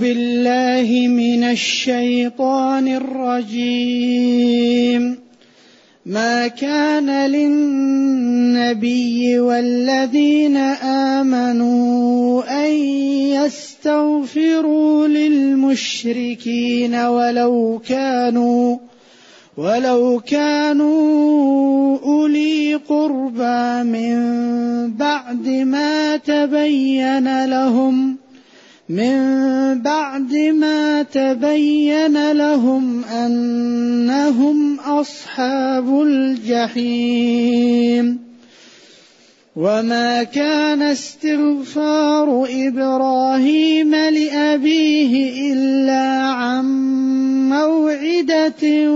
بالله من الشيطان الرجيم. ما كان للنبي والذين آمنوا أن يستغفروا للمشركين ولو كانوا ولو كانوا أولي قربى من بعد ما تبين لهم من بعد ما تبين لهم أنهم أصحاب الجحيم. وما كان استغفار إبراهيم لأبيه إلا عن موعدة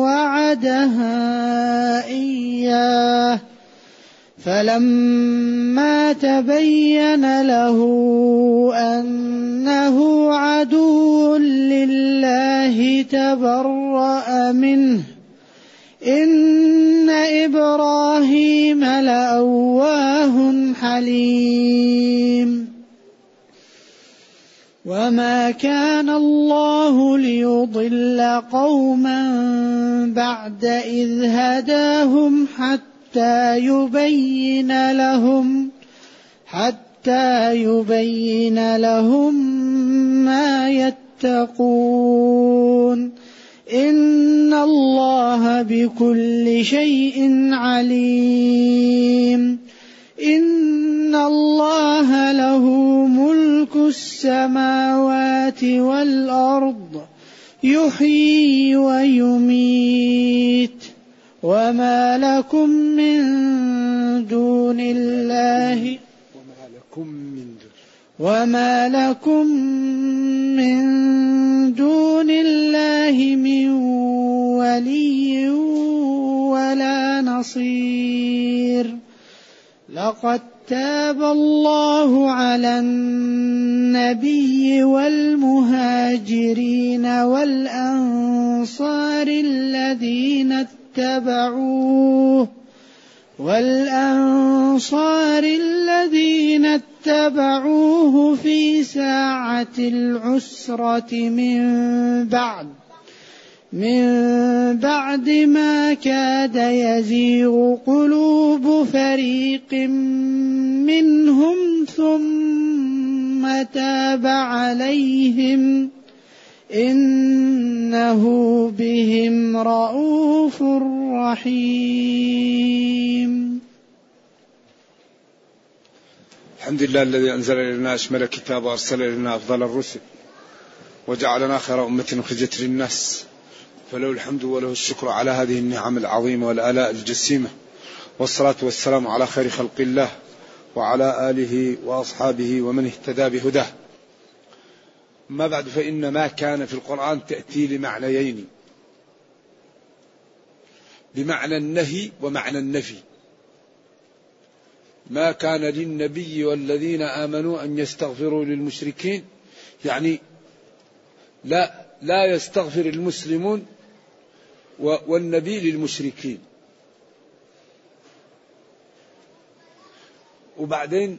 وعدها إياه. فلما تبين له أنه عدو لله تبرأ منه. إن إبراهيم لأواه حليم. وما كان الله ليضل قوما بعد إذ هداهم حتى حتى يبين لهم حتى يبين لهم ما يتقون. إن الله بكل شيء عليم. إن الله له ملك السماوات والأرض يحيي ويميت. وما لكم من دون الله وما لكم من دون الله من ولي ولا نصير لقد تاب الله على النبي والمهاجرين والانصار الذين اتبعوه والأنصار الذين اتبعوه في ساعة العسرة من بعد من بعد ما كاد يزيغ قلوب فريق منهم ثم تاب عليهم إنه بهم رءوف رحيم. الحمد لله الذي أنزل إلينا أشمل كتاب وأرسل إلينا أفضل الرسل وجعلنا خير أمة أخرجت للناس. فله الحمد وله الشكر على هذه النعم العظيمة والآلاء الجسيمة. والصلاة والسلام على خير خلق الله وعلى آله وأصحابه ومن اهتدى بهداه. ما بعد فإن ما كان في القرآن تأتي لمعنيين. بمعنى النهي ومعنى النفي. ما كان للنبي والذين آمنوا أن يستغفروا للمشركين. يعني لا لا يستغفر المسلمون والنبي للمشركين. وبعدين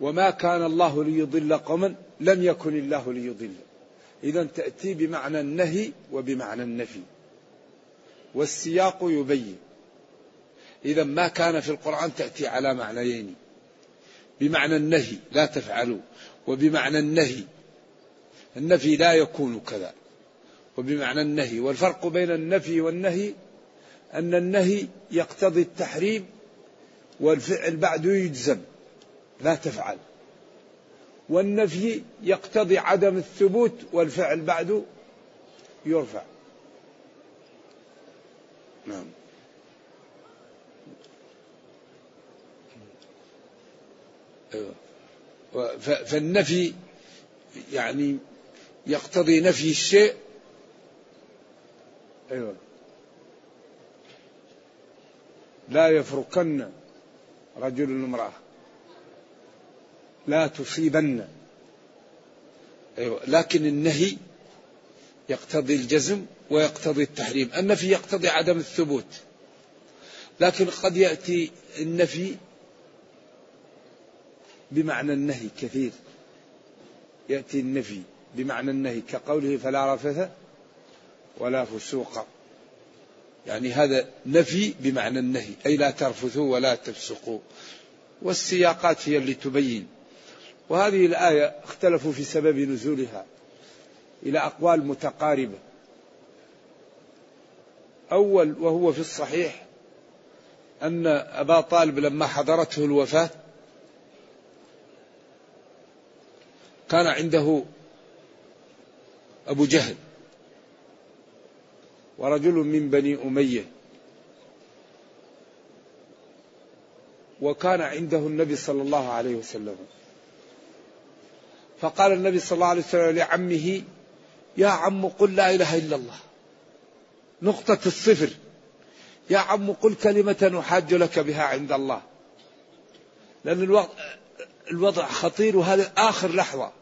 وما كان الله ليضل قوما لم يكن الله ليضل. إذا تأتي بمعنى النهي وبمعنى النفي. والسياق يبين. إذا ما كان في القرآن تأتي على معنيين. بمعنى النهي لا تفعلوا. وبمعنى النهي النفي لا يكون كذا. وبمعنى النهي والفرق بين النفي والنهي أن النهي يقتضي التحريم والفعل بعده يجزم. لا تفعل. والنفي يقتضي عدم الثبوت والفعل بعده يرفع. نعم. أيوة. فالنفي يعني يقتضي نفي الشيء. أيوة. لا يفركن رجل امرأة. لا تصيبن. أيوة. لكن النهي يقتضي الجزم ويقتضي التحريم. النفي يقتضي عدم الثبوت. لكن قد يأتي النفي بمعنى النهي كثير. يأتي النفي بمعنى النهي كقوله فلا رفث ولا فسوق. يعني هذا نفي بمعنى النهي أي لا ترفثوا ولا تفسقوا. والسياقات هي اللي تبين. وهذه الآية اختلفوا في سبب نزولها إلى أقوال متقاربة. أول وهو في الصحيح أن أبا طالب لما حضرته الوفاة كان عنده أبو جهل ورجل من بني أمية وكان عنده النبي صلى الله عليه وسلم. فقال النبي صلى الله عليه وسلم لعمه يا عم قل لا إله إلا الله. نقطة الصفر. يا عم قل كلمة نحاج لك بها عند الله. لأن الوضع, الوضع خطير وهذا آخر لحظة.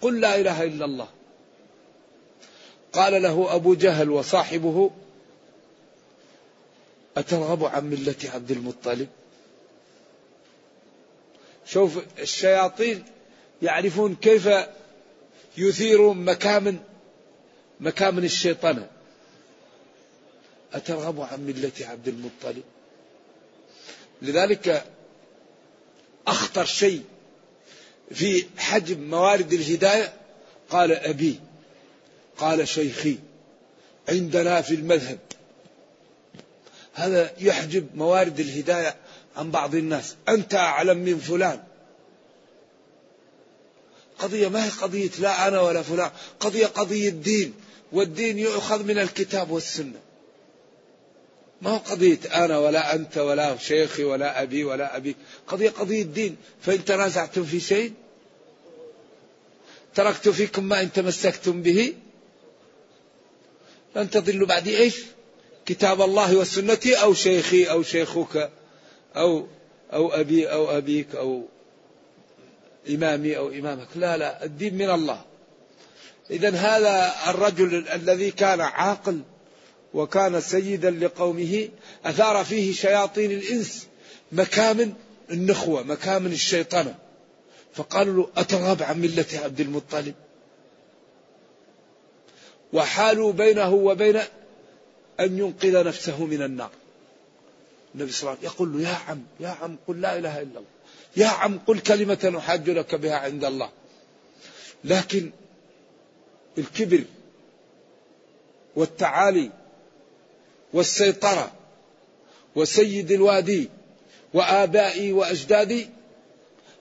قل لا إله إلا الله. قال له أبو جهل وصاحبه أترغب عن ملة عبد المطلب؟ شوف الشياطين يعرفون كيف يثيرون مكامن مكامن الشيطنة أترغب عن ملة عبد المطلب؟ لذلك أخطر شيء في حجم موارد الهداية قال أبي قال شيخي عندنا في المذهب. هذا يحجب موارد الهداية عن بعض الناس. أنت أعلم من فلان. قضية ما هي قضية لا أنا ولا فلان قضية قضية دين والدين يؤخذ من الكتاب والسنة. ما هو قضية أنا ولا أنت ولا شيخي ولا أبي ولا أبي قضية قضية دين فإن تنازعتم في شيء تركت فيكم ما إن تمسكتم به لن تضلوا بعد إيش؟ كتاب الله والسنة أو شيخي أو شيخك أو أو أبي أو أبيك أو إمامي أو إمامك. لا لا الدين من الله. إذا هذا الرجل الذي كان عاقل وكان سيدا لقومه أثار فيه شياطين الإنس مكامن النخوة مكامن الشيطنة. فقالوا له أترغب عن ملة عبد المطلب؟ وحالوا بينه وبين أن ينقذ نفسه من النار. النبي صلى الله عليه وسلم يقول له يا عم يا عم قل لا إله إلا الله. يا عم قل كلمة نحاج لك بها عند الله. لكن الكبر والتعالي والسيطرة وسيد الوادي وآبائي وأجدادي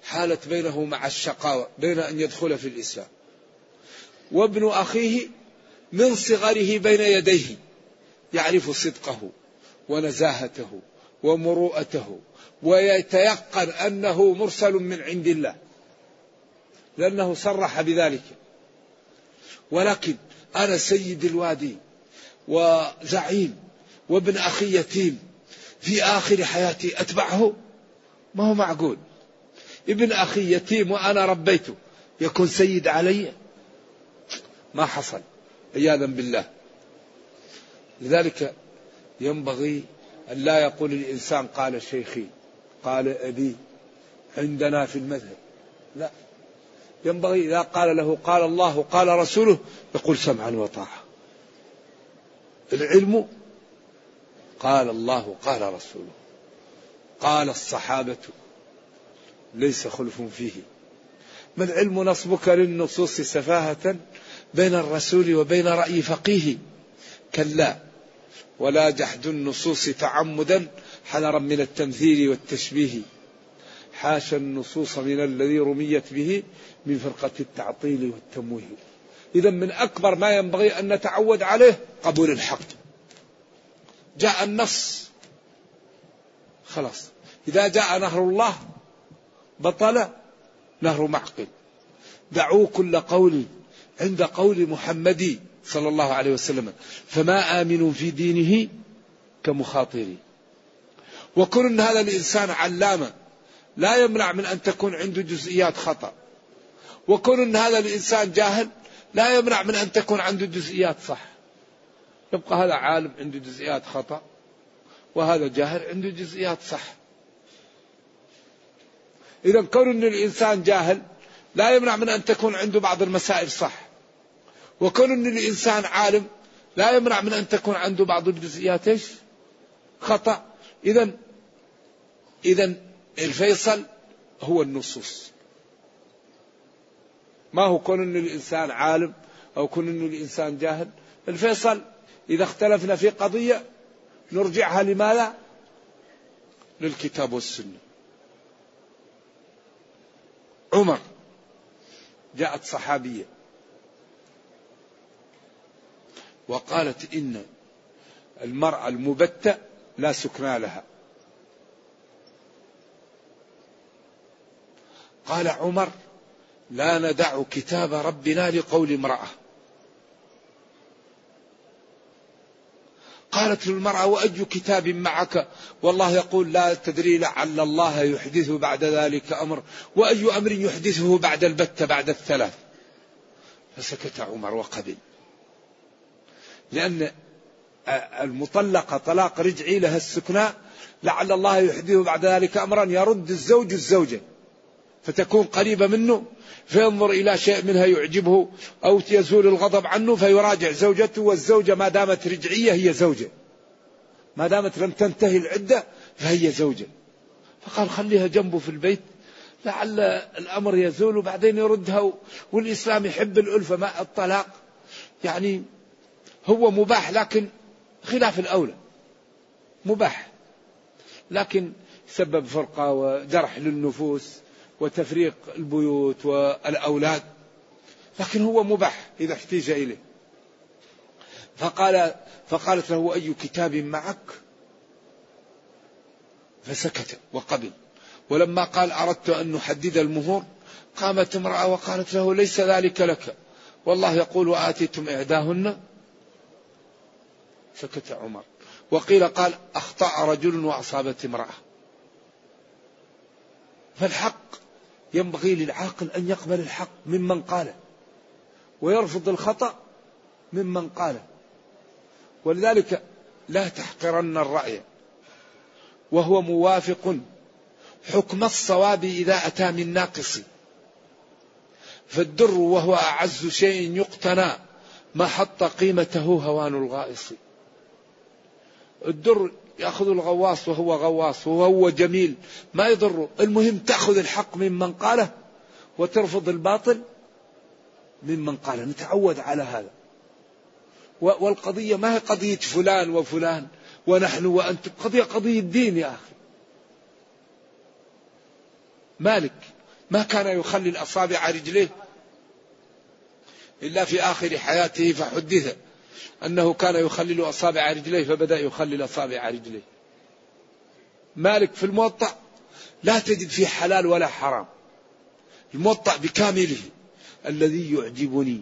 حالت بينه مع الشقاوة بين أن يدخل في الإسلام. وابن أخيه من صغره بين يديه يعرف صدقه ونزاهته. ومروءته ويتيقن أنه مرسل من عند الله لأنه صرح بذلك. ولكن أنا سيد الوادي وزعيم وابن أخي يتيم في آخر حياتي أتبعه ما هو معقول؟ ابن أخي يتيم وأنا ربيته يكون سيد علي؟ ما حصل عياذا بالله. لذلك ينبغي أن لا يقول الإنسان قال شيخي قال أبي عندنا في المذهب. لا. ينبغي إذا قال له قال الله قال رسوله يقول سمعا وطاعة. العلم قال الله قال رسوله. قال الصحابة ليس خلف فيه. ما العلم نصبك للنصوص سفاهة بين الرسول وبين رأي فقيه؟ كلا. ولا جحد النصوص تعمدا حذرا من التمثيل والتشبيه. حاشا النصوص من الذي رميت به من فرقة التعطيل والتمويه إذا من أكبر ما ينبغي أن نتعود عليه قبول الحق جاء النص. خلاص. إذا جاء نهر الله بطل نهر معقل. دعوا كل قول عند قول محمد صلى الله عليه وسلم. فما آمنوا في دينه كمخاطرين وكون هذا الإنسان علامة لا يمنع من أن تكون عنده جزئيات خطأ. وكون هذا الإنسان جاهل لا يمنع من أن تكون عنده جزئيات صح. يبقى هذا عالم عنده جزئيات خطأ وهذا جاهل عنده جزئيات صح. إذا كون الإنسان جاهل لا يمنع من أن تكون عنده بعض المسائل صح. وكون أن الإنسان عالم لا يمنع من أن تكون عنده بعض الجزئيات إيش؟ خطأ. إذا إذا الفيصل هو النصوص. ما هو كون أن الإنسان عالم أو كون أن الإنسان جاهل؟ الفيصل إذا اختلفنا في قضية نرجعها لماذا؟ للكتاب والسنة. عمر جاءت صحابية وقالت إن المرأة المبتة لا سكنى لها. قال عمر لا ندع كتاب ربنا لقول امرأة. قالت له المرأة وأي كتاب معك؟ والله يقول لا تدري لعل الله يحدث بعد ذلك أمر وأي أمر يحدثه بعد البتة بعد الثلاث. فسكت عمر وقبل لأن المطلقة طلاق رجعي لها السكناء لعل الله يحدثه بعد ذلك أمرا يرد الزوج الزوجة فتكون قريبة منه فينظر إلى شيء منها يعجبه أو يزول الغضب عنه فيراجع زوجته والزوجة ما دامت رجعية هي زوجة. ما دامت لم تنتهي العدة فهي زوجة. فقال خليها جنبه في البيت لعل الأمر يزول وبعدين يردها والإسلام يحب الألفة ما الطلاق. يعني هو مباح لكن خلاف الأولى. مباح. لكن سبب فرقة وجرح للنفوس وتفريق البيوت والأولاد. لكن هو مباح إذا احتيج إليه. فقال فقالت له أي كتاب معك؟ فسكت وقبل. ولما قال أردت أن نحدد المهور قامت امرأة وقالت له ليس ذلك لك. والله يقول وآتيتم إعداهن سكت عمر. وقيل قال أخطأ رجل وأصابت امرأة. فالحق ينبغي للعاقل أن يقبل الحق ممن قاله. ويرفض الخطأ ممن قاله. ولذلك لا تحقرن الرأي. وهو موافق حكم الصواب إذا أتى من ناقص. فالدر وهو أعز شيء يقتنى ما حط قيمته هوان الغائص. الدر يأخذ الغواص وهو غواص وهو جميل ما يضره المهم تأخذ الحق ممن قاله وترفض الباطل ممن قاله. نتعود على هذا. والقضية ما هي قضية فلان وفلان ونحن وأنتم قضية قضية دين يا أخي. مالك ما كان يخلي الأصابع رجليه إلا في آخر حياته فحدث. أنه كان يخلل أصابع رجليه فبدأ يخلل أصابع رجليه. مالك في الموطأ لا تجد فيه حلال ولا حرام. الموطأ بكامله. الذي يعجبني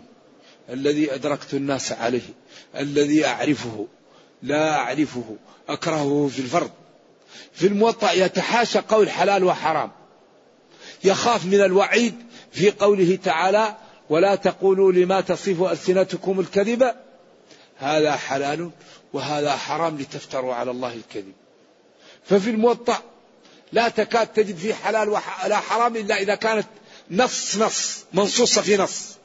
الذي أدركت الناس عليه الذي أعرفه لا أعرفه أكرهه في الفرض. في الموطأ يتحاشى قول حلال وحرام. يخاف من الوعيد في قوله تعالى ولا تقولوا لما تصف ألسنتكم الكذب هذا حلال وهذا حرام لتفتروا على الله الكذب. ففي الموطأ لا تكاد تجد فيه حلال ولا حرام إلا إذا كانت نص نص منصوصة في نص.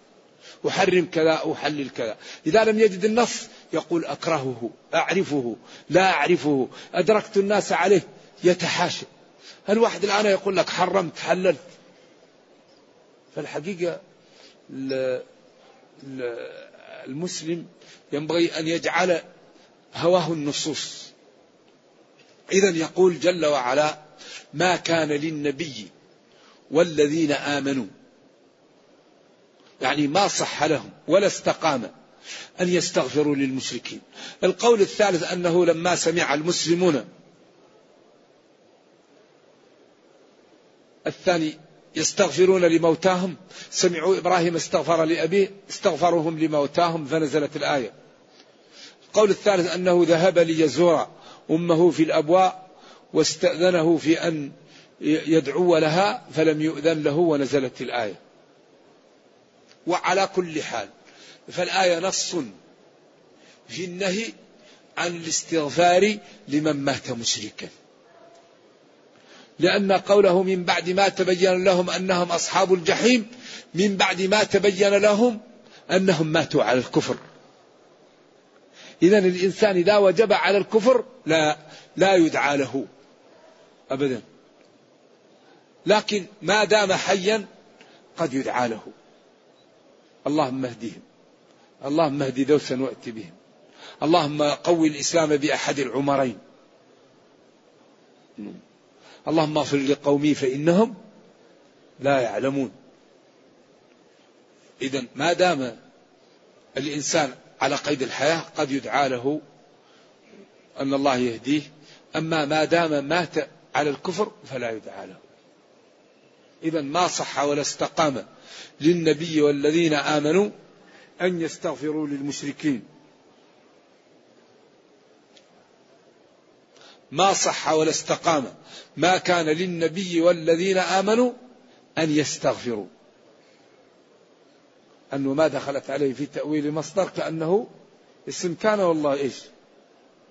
أحرم كذا أحلل كذا. إذا لم يجد النص يقول أكرهه أعرفه لا أعرفه. أدركت الناس عليه يتحاشى. الواحد الآن يقول لك حرمت حللت؟ فالحقيقة المسلم ينبغي أن يجعل هواه النصوص. إذا يقول جل وعلا ما كان للنبي والذين آمنوا. يعني ما صح لهم ولا استقام أن يستغفروا للمشركين. القول الثالث أنه لما سمع المسلمون. الثاني يستغفرون لموتاهم. سمعوا إبراهيم استغفر لأبيه استغفرهم لموتاهم. فنزلت الآية. القول الثالث أنه ذهب ليزور أمه في الأبواء واستأذنه في أن يدعو لها فلم يؤذن له ونزلت الآية. وعلى كل حال فالآية نص في النهي عن الاستغفار لمن مات مشركا. لأن قوله من بعد ما تبين لهم أنهم أصحاب الجحيم من بعد ما تبين لهم أنهم ماتوا على الكفر. إذا الإنسان إذا وجب على الكفر لا لا يدعى له أبدا. لكن ما دام حيا قد يدعى له. اللهم اهدهم. اللهم اهد دوسا وأت بهم. اللهم قوي الإسلام بأحد العمرين. اللهم اغفر لقومي فإنهم لا يعلمون. إذا ما دام الإنسان على قيد الحياة قد يدعى له أن الله يهديه. أما ما دام مات على الكفر فلا يدعى له. إذا ما صح ولا استقام للنبي والذين آمنوا أن يستغفروا للمشركين. ما صح ولا استقام. ما كان للنبي والذين آمنوا أن يستغفروا. أنه ما دخلت عليه في تأويل مصدر كأنه اسم كان والله إيش؟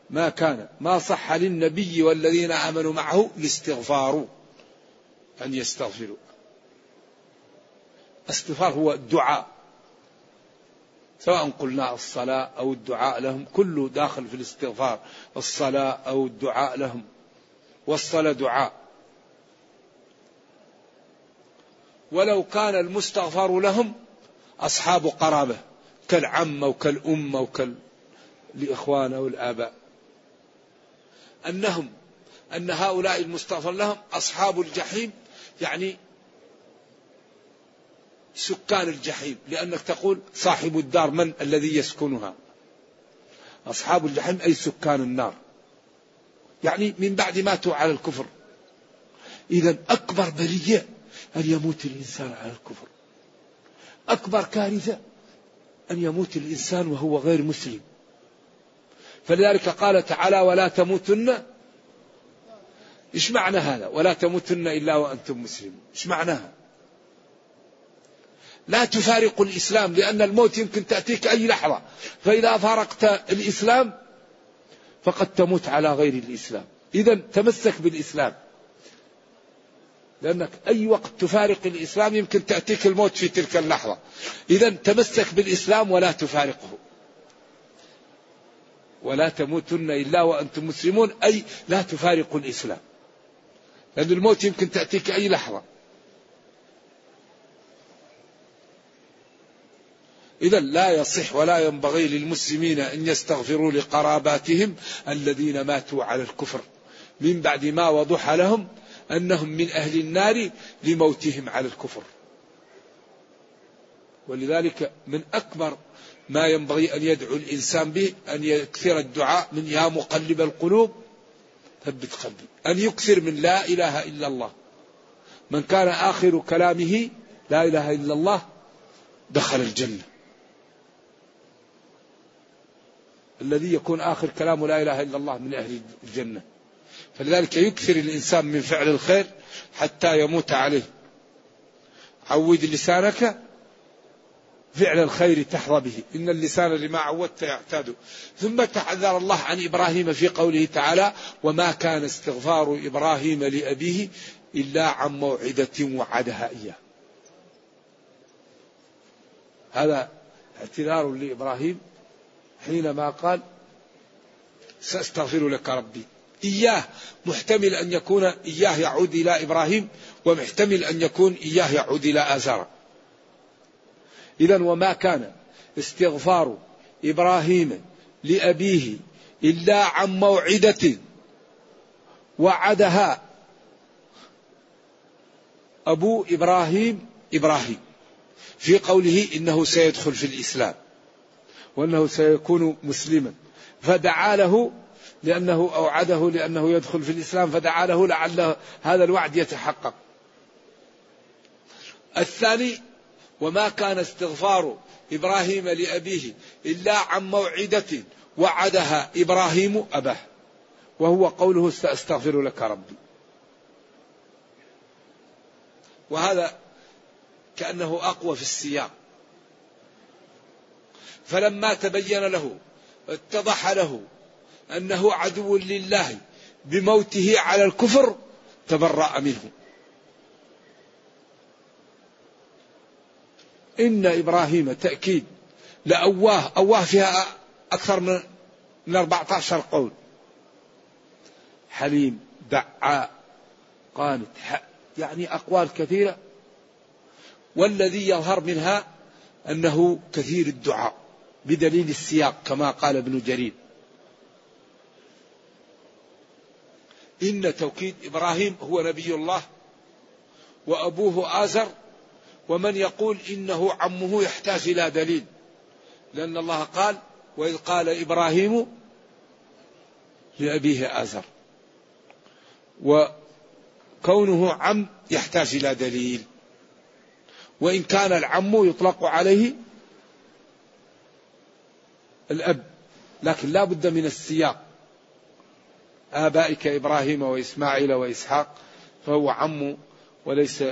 ما كان. ما صح للنبي والذين آمنوا معه الاستغفار أن يستغفروا. الاستغفار هو الدعاء. سواء قلنا الصلاة أو الدعاء لهم كله داخل في الاستغفار الصلاة أو الدعاء لهم. والصلاة دعاء. ولو كان المستغفر لهم أصحاب قرابة كالعم أو كالأم أو كالإخوان أو الآباء أنهم أن هؤلاء المستغفر لهم أصحاب الجحيم يعني سكان الجحيم لأنك تقول صاحب الدار من الذي يسكنها؟ أصحاب الجحيم أي سكان النار؟ يعني من بعد ماتوا على الكفر. إذا أكبر بلية أن يموت الإنسان على الكفر. أكبر كارثة أن يموت الإنسان وهو غير مسلم. فلذلك قال تعالى ولا تموتن. إيش معنى هذا؟ ولا تموتن إلا وأنتم مسلمون. إيش معناها؟ لا تفارق الإسلام لأن الموت يمكن تأتيك أي لحظة. فإذا فارقت الإسلام فقد تموت على غير الإسلام. إذا تمسك بالإسلام. لأنك أي وقت تفارق الإسلام يمكن تأتيك الموت في تلك اللحظة. إذا تمسك بالإسلام ولا تفارقه. ولا تموتن إلا وأنتم مسلمون أي لا تفارقوا الإسلام. لأن الموت يمكن تأتيك أي لحظة. إذا لا يصح ولا ينبغي للمسلمين أن يستغفروا لقراباتهم الذين ماتوا على الكفر. من بعد ما وضح لهم أنهم من أهل النار لموتهم على الكفر. ولذلك من أكبر ما ينبغي أن يدعو الإنسان به أن يكثر الدعاء من يا مقلب القلوب ثبت قلبي. أن يكثر من لا إله إلا الله. من كان آخر كلامه لا إله إلا الله دخل الجنة. الذي يكون آخر كلامه لا إله إلا الله من أهل الجنة. فلذلك يكثر الإنسان من فعل الخير حتى يموت عليه. عود لسانك فعل الخير تحظى به. إن اللسان لما عودت يعتاد. ثم تحذر الله عن إبراهيم في قوله تعالى وما كان استغفار إبراهيم لأبيه إلا عن موعدة وعدها إياه. هذا اعتذار لإبراهيم حينما قال سأستغفر لك ربي. إياه محتمل أن يكون إياه يعود إلى إبراهيم ومحتمل أن يكون إياه يعود إلى آزار. إذا وما كان استغفار إبراهيم لأبيه إلا عن موعدة وعدها أبو إبراهيم إبراهيم. في قوله إنه سيدخل في الإسلام. وأنه سيكون مسلما. فدعا له لأنه أوعده لأنه يدخل في الإسلام فدعا له لعل هذا الوعد يتحقق. الثاني وما كان استغفار إبراهيم لأبيه إلا عن موعدة وعدها إبراهيم أباه. وهو قوله سأستغفر لك ربي. وهذا كأنه أقوى في السياق. فلما تبين له اتضح له أنه عدو لله بموته على الكفر تبرأ منه. إن إبراهيم تأكيد لأواه أواه فيها أكثر من من 14 قول. حليم دعاء قانت يعني أقوال كثيرة. والذي يظهر منها أنه كثير الدعاء. بدليل السياق كما قال ابن جرير. إن توكيد إبراهيم هو نبي الله وأبوه آزر ومن يقول إنه عمه يحتاج إلى دليل لأن الله قال وإذ قال إبراهيم لأبيه آزر وكونه عم يحتاج إلى دليل وإن كان العم يطلق عليه الأب لكن لا بد من السياق. آبائك إبراهيم وإسماعيل وإسحاق فهو عم وليس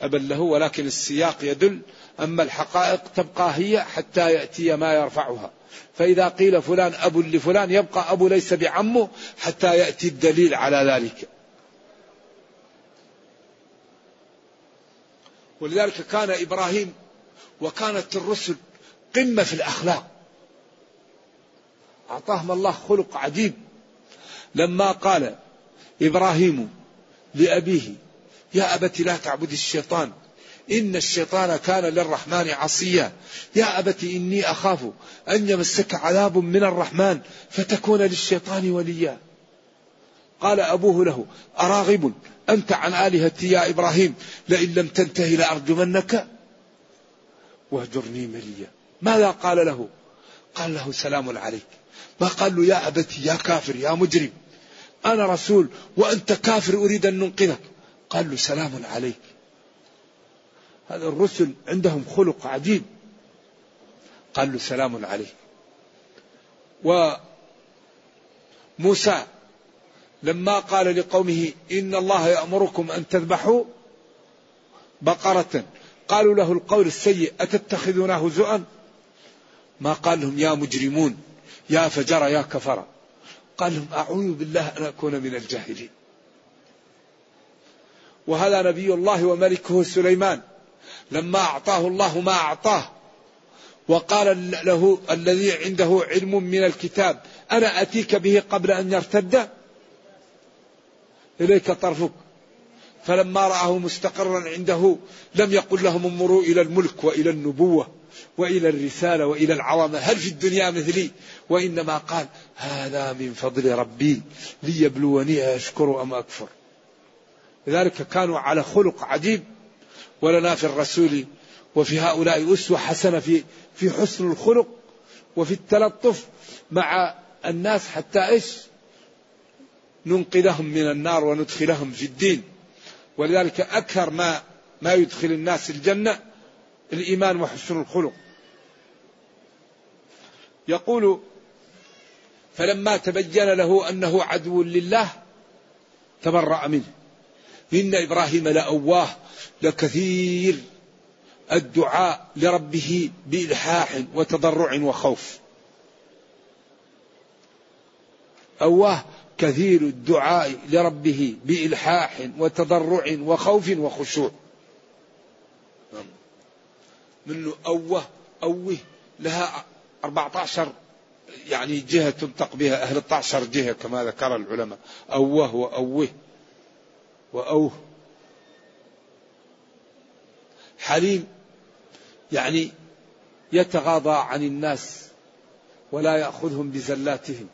أبا له ولكن السياق يدل أما الحقائق تبقى هي حتى يأتي ما يرفعها. فإذا قيل فلان أب لفلان يبقى أبو ليس بعمه حتى يأتي الدليل على ذلك. ولذلك كان إبراهيم وكانت الرسل قمة في الأخلاق. أعطاهم الله خلق عجيب. لما قال إبراهيم لأبيه يا أبت لا تعبد الشيطان إن الشيطان كان للرحمن عصيا. يا أبت إني أخاف أن يمسك عذاب من الرحمن فتكون للشيطان وليا. قال أبوه له أراغب أنت عن آلهتي يا إبراهيم لئن لم تنتهي لأرجمنك. واهجرني مليا. ماذا قال له؟ قال له سلام عليك. ما قال له يا أبتي يا كافر يا مجرم. أنا رسول وأنت كافر أريد أن ننقذك. قال له سلام عليك. هذا الرسل عندهم خلق عجيب. قال له سلام عليك. وموسى لما قال لقومه إن الله يأمركم أن تذبحوا بقرة. قالوا له القول السيء أتتخذونه هزؤا ما قال لهم يا مجرمون. يا فجر يا كفر. قال لهم أعوذ بالله أن أكون من الجاهلين. وهذا نبي الله وملكه سليمان. لما أعطاه الله ما أعطاه. وقال له الذي عنده علم من الكتاب أنا أتيك به قبل أن يرتد؟ إليك طرفك. فلما رآه مستقرا عنده لم يقل لهم انظروا إلى الملك وإلى النبوة. وإلى الرسالة وإلى العظمة هل في الدنيا مثلي؟ وإنما قال هذا من فضل ربي ليبلوني أشكر أم أكفر. لذلك كانوا على خلق عجيب ولنا في الرسول وفي هؤلاء أسوة حسنة في في حسن الخلق وفي التلطف مع الناس حتى إيش؟ ننقذهم من النار وندخلهم في الدين. ولذلك أكثر ما ما يدخل الناس الجنة الإيمان وحسن الخلق. يقول فلما تبين له أنه عدو لله تبرأ منه. إن إبراهيم لأواه لكثير الدعاء لربه بإلحاح وتضرع وخوف. أواه كثير الدعاء لربه بإلحاح وتضرع وخوف وخشوع. منه أوه أوه لها 14 يعني جهة تنطق بها أهل 12 جهة كما ذكر العلماء. أوه وأوه وأوه. حليم يعني يتغاضى عن الناس ولا يأخذهم بزلاتهم.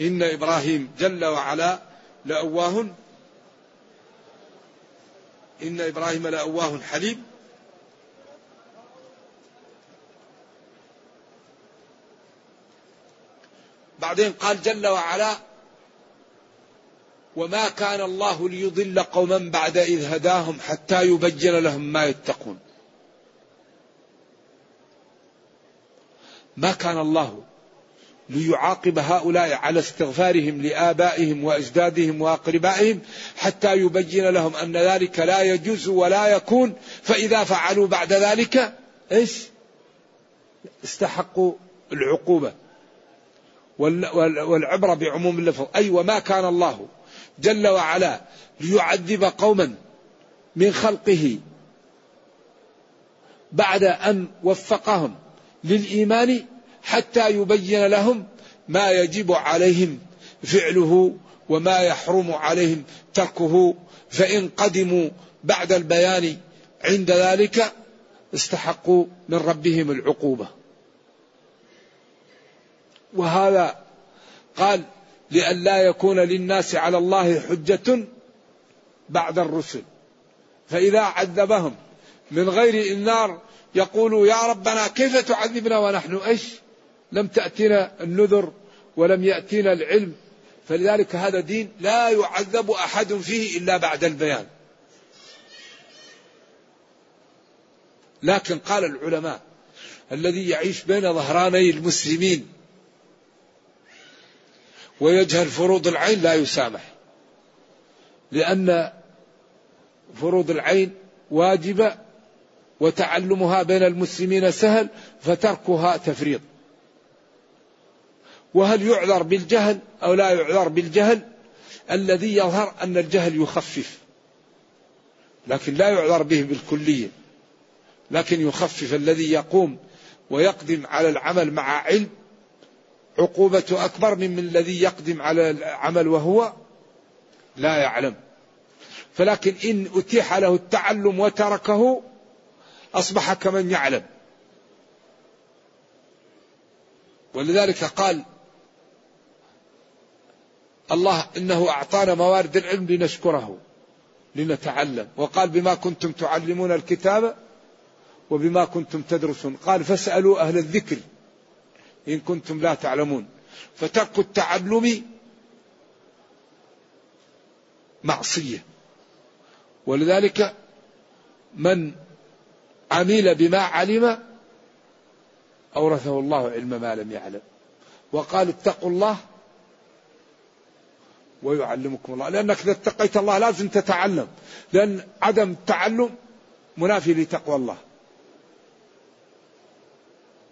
إن إبراهيم جل وعلا لأواه إن إبراهيم لأواه حليم بعدين قال جل وعلا وما كان الله ليضل قوما بعد إذ هداهم حتى يبين لهم ما يتقون. ما كان الله ليعاقب هؤلاء على استغفارهم لآبائهم وأجدادهم وأقربائهم حتى يبين لهم أن ذلك لا يجوز ولا يكون. فإذا فعلوا بعد ذلك إيش؟ استحقوا العقوبة. والعبرة بعموم اللفظ. أي وما كان الله جل وعلا ليعذب قوما من خلقه بعد أن وفقهم للإيمان حتى يبين لهم ما يجب عليهم فعله وما يحرم عليهم تركه. فإن قدموا بعد البيان عند ذلك استحقوا من ربهم العقوبة. وهذا قال لئلا يكون للناس على الله حجة بعد الرسل. فإذا عذبهم من غير النار يقولوا يا ربنا كيف تعذبنا ونحن إيش؟ لم تأتنا النذر ولم يأتينا العلم. فلذلك هذا دين لا يعذب أحد فيه إلا بعد البيان. لكن قال العلماء الذي يعيش بين ظهراني المسلمين ويجهل فروض العين لا يسامح. لأن فروض العين واجبة وتعلمها بين المسلمين سهل فتركها تفريط وهل يعذر بالجهل أو لا يعذر بالجهل؟ الذي يظهر أن الجهل يخفف. لكن لا يعذر به بالكلية. لكن يخفف الذي يقوم ويقدم على العمل مع علم عقوبة أكبر من الذي يقدم على العمل وهو لا يعلم. فلكن إن أتيح له التعلم وتركه أصبح كمن يعلم. ولذلك قال الله إنه أعطانا موارد العلم لنشكره لنتعلم. وقال بما كنتم تعلمون الكتاب وبما كنتم تدرسون. قال فاسألوا أهل الذكر. إن كنتم لا تعلمون. فترك التعلم معصية. ولذلك من عمل بما علم أورثه الله علم ما لم يعلم. وقال اتقوا الله ويعلمكم الله. لأنك إذا اتقيت الله لازم تتعلم. لأن عدم التعلم منافي لتقوى الله.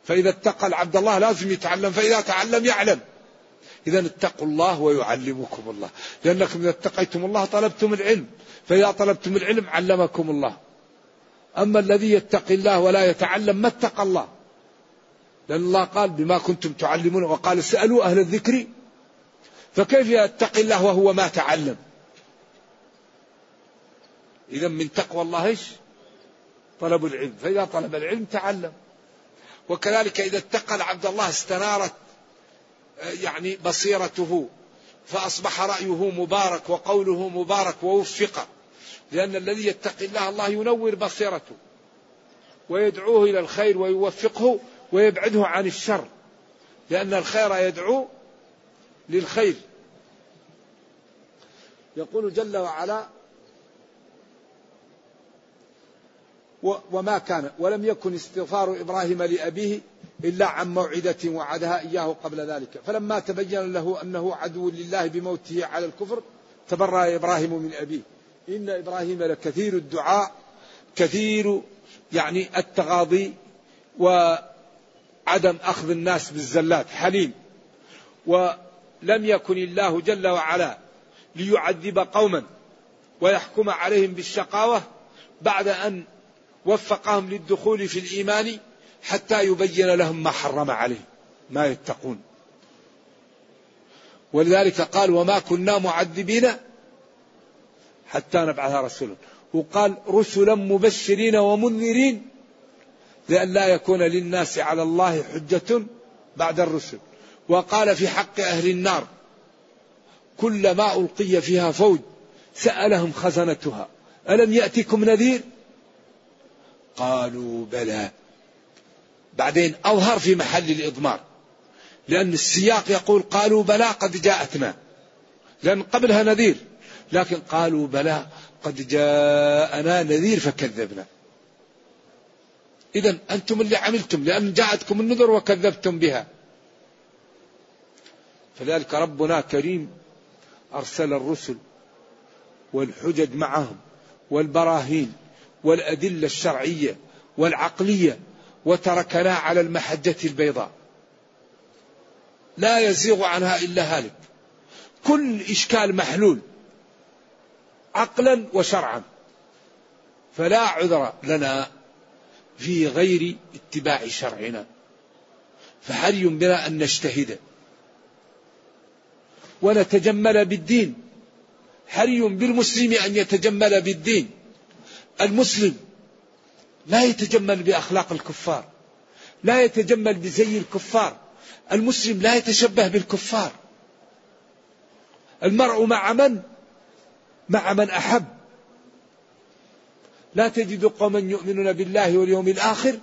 فإذا اتقى العبد الله لازم يتعلم فإذا تعلم يعلم. إذا اتقوا الله ويعلمكم الله. لأنكم إذا اتقيتم الله طلبتم العلم. فإذا طلبتم العلم علمكم الله. أما الذي يتقي الله ولا يتعلم ما اتقى الله. لأن الله قال بما كنتم تعلمون وقال اسألوا أهل الذكر فكيف يتقي الله وهو ما تعلم؟ إذا من تقوى الله إيش؟ طلب العلم. فإذا طلب العلم تعلم. وكذلك إذا اتقى العبد الله استنارت يعني بصيرته فأصبح رأيه مبارك وقوله مبارك ووفق لأن الذي يتقي الله الله ينور بصيرته ويدعوه إلى الخير ويوفقه ويبعده عن الشر لأن الخير يدعو للخير. يقول جل وعلا وما كان. ولم يكن استغفار إبراهيم لأبيه إلا عن موعدة وعدها إياه قبل ذلك. فلما تبين له أنه عدو لله بموته على الكفر تبرأ إبراهيم من أبيه. إن إبراهيم لكثير الدعاء كثير يعني التغاضي وعدم أخذ الناس بالزلات حليم ولم يكن الله جل وعلا ليعذب قوما ويحكم عليهم بالشقاوة بعد أن وفقهم للدخول في الإيمان حتى يبين لهم ما حرم عليهم ما يتقون. ولذلك قال وما كنا معذبين حتى نبعث رسولا وقال رسلا مبشرين ومنذرين لئلا يكون للناس على الله حجة بعد الرسل وقال في حق أهل النار كلما ألقي فيها فوج سألهم خزنتها ألم يأتكم نذير؟ قالوا بلى. بعدين أظهر في محل الإضمار لأن السياق يقول قالوا بلى قد جاءتنا. لأن قبلها نذير لكن قالوا بلى قد جاءنا نذير فكذبنا. إذا أنتم اللي عملتم لأن جاءتكم النذر وكذبتم بها. فذلك ربنا كريم أرسل الرسل والحجج معهم والبراهين والأدلة الشرعية والعقلية وتركنا على المحجة البيضاء. لا يزيغ عنها إلا هالك. كل إشكال محلول عقلا وشرعا فلا عذر لنا في غير اتباع شرعنا. فحري بنا أن نجتهد؟ ونتجمل بالدين. حري بالمسلم أن يتجمل بالدين؟ المسلم لا يتجمل بأخلاق الكفار لا يتجمل بزي الكفار المسلم لا يتشبه بالكفار. المرء مع من؟ مع من أحب. لا تجد قوما يؤمنون بالله واليوم الآخر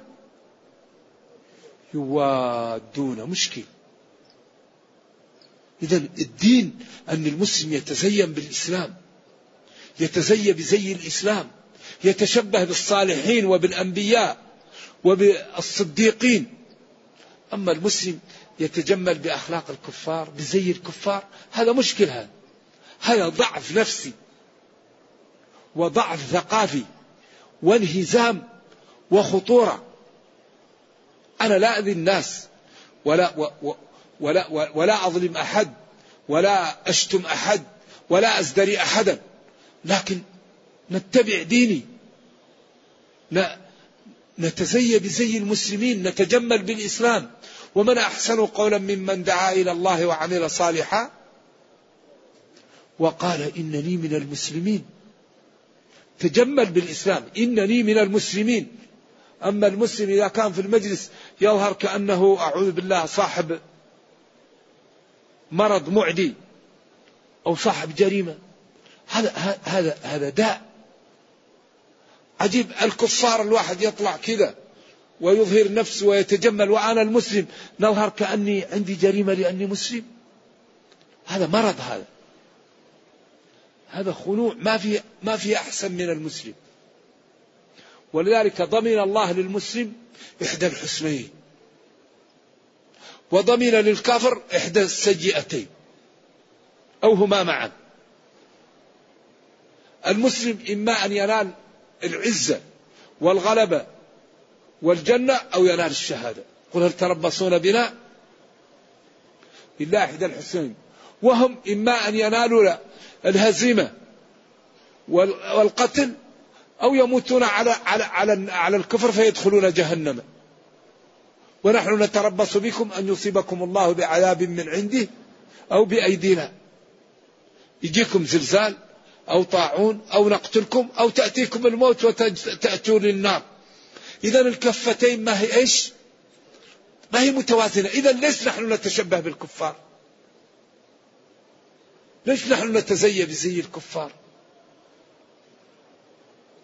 يوادون مشكل. إذا الدين أن المسلم يتزين بالإسلام يتزين بزي الإسلام. يتشبه بالصالحين وبالأنبياء وبالصديقين. أما المسلم يتجمل بأخلاق الكفار بزي الكفار هذا مشكل هذا. هذا ضعف نفسي وضعف ثقافي وانهزام وخطورة. أنا لا أذي الناس ولا ولا ولا أظلم أحد ولا أشتم أحد ولا أزدري أحدا لكن نتبع ديني. نتزي بزي المسلمين نتجمل بالإسلام. ومن أحسن قولا ممن دعا إلى الله وعمل صالحا؟ وقال إنني من المسلمين. تجمل بالإسلام إنني من المسلمين. أما المسلم إذا كان في المجلس يظهر كأنه أعوذ بالله صاحب مرض معدي أو صاحب جريمة. هذا هذا هذا داء. عجيب الكفار الواحد يطلع كذا ويظهر نفسه ويتجمل وأنا المسلم. نظهر كأني عندي جريمة لأني مسلم. هذا مرض هذا. هذا خنوع ما في ما في أحسن من المسلم. ولذلك ضمن الله للمسلم إحدى الحسنين. وضمن للكافر إحدى السيئتين. أو هما معا. المسلم إما أن ينال العزة والغلبة والجنة أو ينال الشهادة قل هل تربصون بنا إلا إحدى الحسنين وهم إما أن ينالوا الهزيمة والقتل أو يموتون على على على على الكفر فيدخلون جهنم. ونحن نتربص بكم أن يصيبكم الله بعذاب من عنده أو بأيدينا. يجيكم زلزال أو طاعون أو نقتلكم أو تأتيكم الموت وتأتون النار. إذا الكفتين ما هي إيش؟ ما هي متوازنة إذا ليش نحن نتشبه بالكفار ليش نحن نتزي بزي الكفار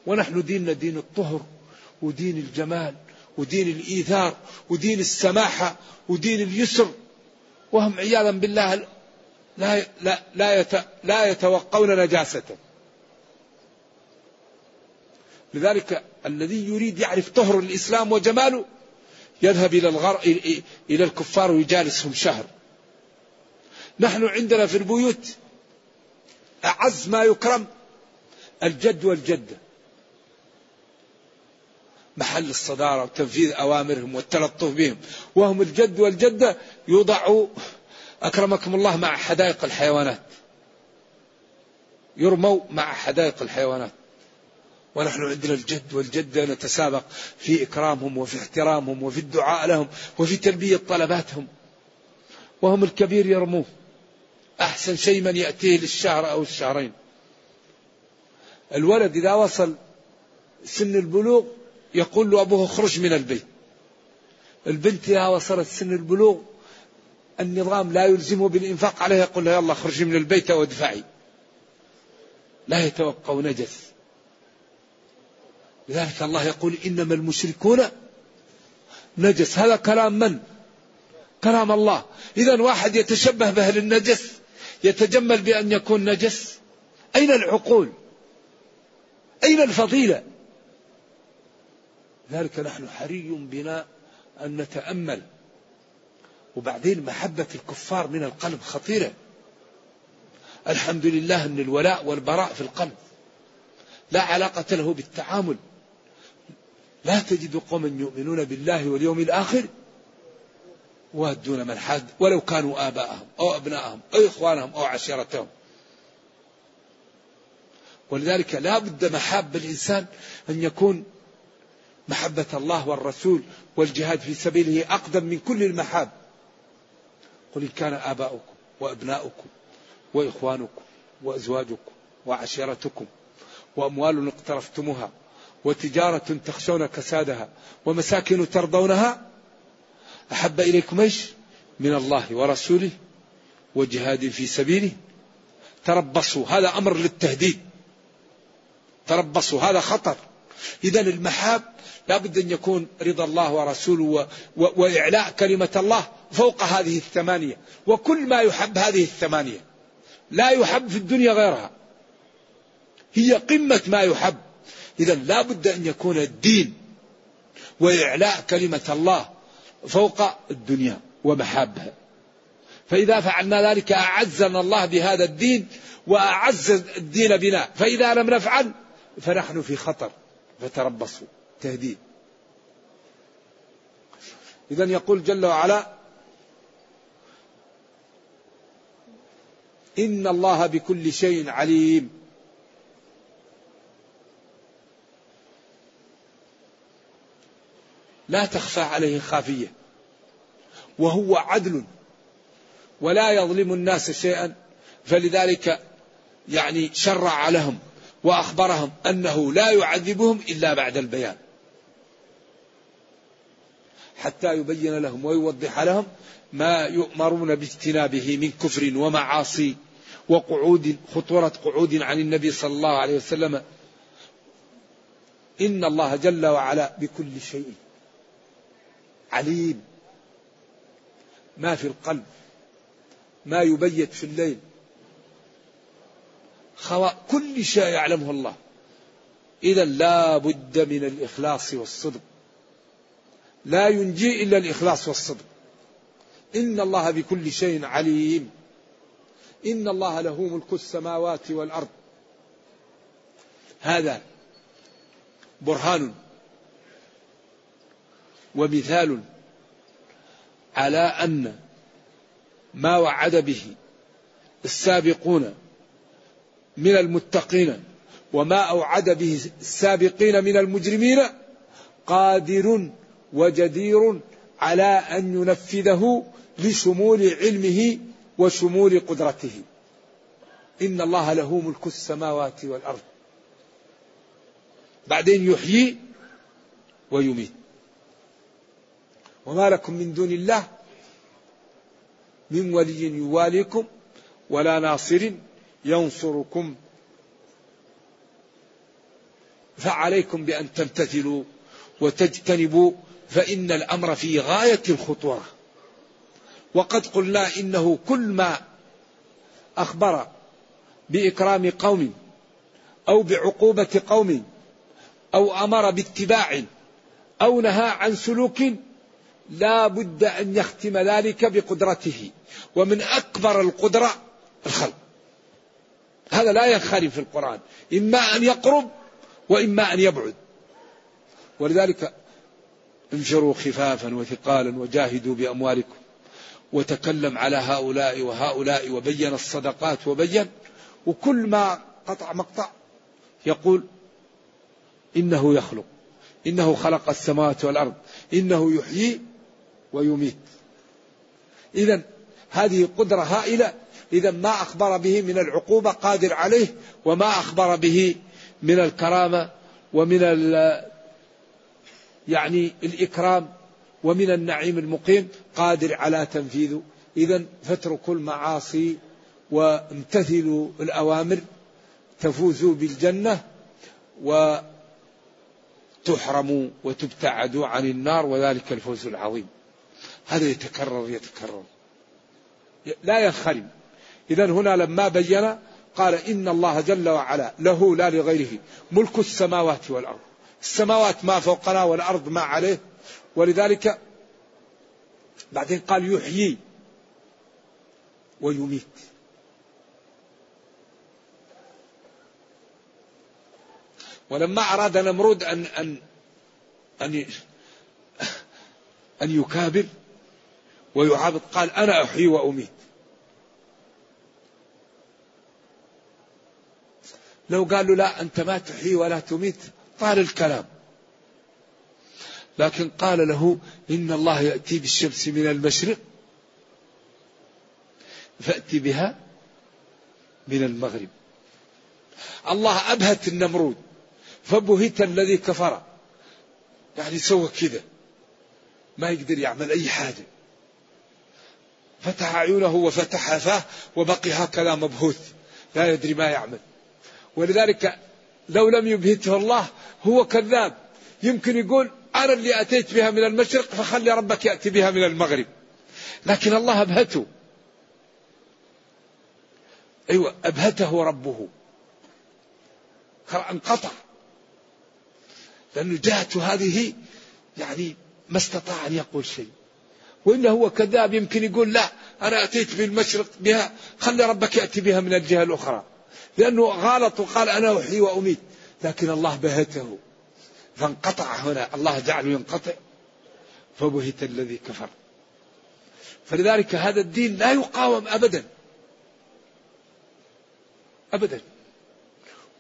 ونحن ديننا دين الطهر ودين الجمال ودين الإيثار ودين السماحة ودين اليسر وهم عياذا بالله لا لا لا, لا يتوقون نجاسة لذلك الذي يريد يعرف طهر الإسلام وجماله يذهب إلى الغر... إلى الكفار ويجالسهم شهر. نحن عندنا في البيوت أعز ما يكرم الجد والجدة. محل الصدارة وتنفيذ أوامرهم والتلطف بهم. وهم الجد والجدة يوضعوا أكرمكم الله مع حدائق الحيوانات. يرموا مع حدائق الحيوانات. ونحن عندنا الجد والجدة نتسابق في إكرامهم وفي احترامهم وفي الدعاء لهم وفي تلبية طلباتهم. وهم الكبير يرموه. أحسن شيء من يأتيه للشهر أو الشهرين. الولد إذا وصل سن البلوغ يقول له أبوه اخرج من البيت. البنت إذا وصلت سن البلوغ النظام لا يلزمه بالإنفاق عليها يقول لها يلا اخرجي من البيت وادفعي. لا يتوقع نجس. لذلك الله يقول إنما المشركون نجس. هذا كلام من؟ كلام الله. إذا واحد يتشبه بأهل النجس يتجمل بأن يكون نجس. أين العقول؟ أين الفضيلة؟ لذلك نحن حري بنا أن نتأمل. وبعدين محبة الكفار من القلب خطيرة. الحمد لله أن الولاء والبراء في القلب. لا علاقة له بالتعامل. لا تجد قوما يؤمنون بالله واليوم الآخر وادون من حد ولو كانوا آباءهم أو أبناءهم أو إخوانهم أو عشيرتهم. ولذلك لا بد محاب الإنسان أن يكون محبة الله والرسول والجهاد في سبيله أقدم من كل المحاب. قل إن كان آباؤكم وأبناؤكم وإخوانكم وأزواجكم وعشيرتكم وأموال اقترفتموها وتجارة تخشون كسادها ومساكن ترضونها أحب إليكم إيش؟ من الله ورسوله وجهاد في سبيله. تربصوا هذا أمر للتهديد. تربصوا هذا خطر. إذا المحاب لابد أن يكون رضا الله ورسوله. وإعلاء كلمة الله فوق هذه الثمانية. وكل ما يحب هذه الثمانية. لا يحب في الدنيا غيرها. هي قمة ما يحب. إذا لا بد أن يكون الدين وإعلاء كلمة الله فوق الدنيا ومحابها. فإذا فعلنا ذلك أعزنا الله بهذا الدين وأعز الدين بنا. فإذا لم نفعل فنحن في خطر. فتربصوا تهديد. إذا يقول جل وعلا إن الله بكل شيء عليم. لا تخفى عليه خافية وهو عدل ولا يظلم الناس شيئا فلذلك يعني شرع لهم. وأخبرهم أنه لا يعذبهم إلا بعد البيان. حتى يبين لهم ويوضح لهم ما يؤمرون باجتنابه من كفر ومعاصي وقعود خطورة قعود عن النبي صلى الله عليه وسلم. إن الله جل وعلا بكل شيء عليم. ما في القلب ما يبيت في الليل. خوا كل شيء يعلمه الله. إذا لا بد من الإخلاص والصدق. لا ينجي إلا الإخلاص والصدق. إن الله بكل شيء عليم. إن الله له ملك السماوات والأرض. هذا برهان ومثال على أن ما وعد به السابقون من المتقين وما أوعد به السابقين من المجرمين قادر وجدير على أن ينفذه لشمول علمه وشمول قدرته. إن الله له ملك السماوات والأرض. بعدين يحيي ويميت. وما لكم من دون الله من ولي يواليكم ولا ناصر ينصركم فعليكم بأن تمتثلوا وتجتنبوا فإن الأمر في غاية الخطورة. وقد قلنا إنه كل ما أخبر بإكرام قوم أو بعقوبة قوم أو أمر باتباع أو نهى عن سلوك لا بد أن يختم ذلك بقدرته. ومن أكبر القدرة الخلق. هذا لا ينخرم في القرآن. إما أن يقرب وإما أن يبعد. ولذلك انفروا خفافا وثقالا وجاهدوا بأموالكم. وتكلم على هؤلاء وهؤلاء وبين الصدقات وبين. وكل ما قطع مقطع يقول إنه يخلق. إنه خلق السماوات والأرض. إنه يحيي ويميت. إذا هذه قدرة هائلة إذا ما أخبر به من العقوبة قادر عليه وما أخبر به من الكرامة ومن يعني الإكرام ومن النعيم المقيم قادر على تنفيذه. إذا فاتركوا المعاصي وامتثلوا الأوامر تفوزوا بالجنة وتحرموا وتبتعدوا عن النار وذلك الفوز العظيم. هذا يتكرر يتكرر. لا ينخرم. إذا هنا لما بين قال إن الله جل وعلا له لا لغيره ملك السماوات والأرض. السماوات ما فوقنا والأرض ما عليه. ولذلك بعدين قال يحيي ويميت. ولما أراد نمرود أن أن أن أن يكابر ويعابد قال أنا أحيي وأميت. لو قالوا لا أنت ما تحيي ولا تميت طال الكلام. لكن قال له إن الله يأتي بالشمس من المشرق فأتي بها من المغرب. الله أبهت النمرود فبهت الذي كفر. يعني سوى كذا ما يقدر يعمل أي حاجة. فتح عيونه وفتح فاه وبقي هكذا مبهوث لا يدري ما يعمل. ولذلك لو لم يبهته الله هو كذاب. يمكن يقول أنا اللي أتيت بها من المشرق فخلي ربك يأتي بها من المغرب. لكن الله أبهته. أيوة أبهته ربه. انقطع. لأنه جاءته هذه يعني ما استطاع أن يقول شيء. وإلا هو كذاب يمكن يقول لا أنا أتيت بالمشرق بها خلي ربك يأتي بها من الجهة الأخرى. لأنه غلط وقال أنا أحيي وأميت. لكن الله بهته. فانقطع هنا. الله جعله ينقطع. فبهت الذي كفر. فلذلك هذا الدين لا يقاوم أبدا. أبدا.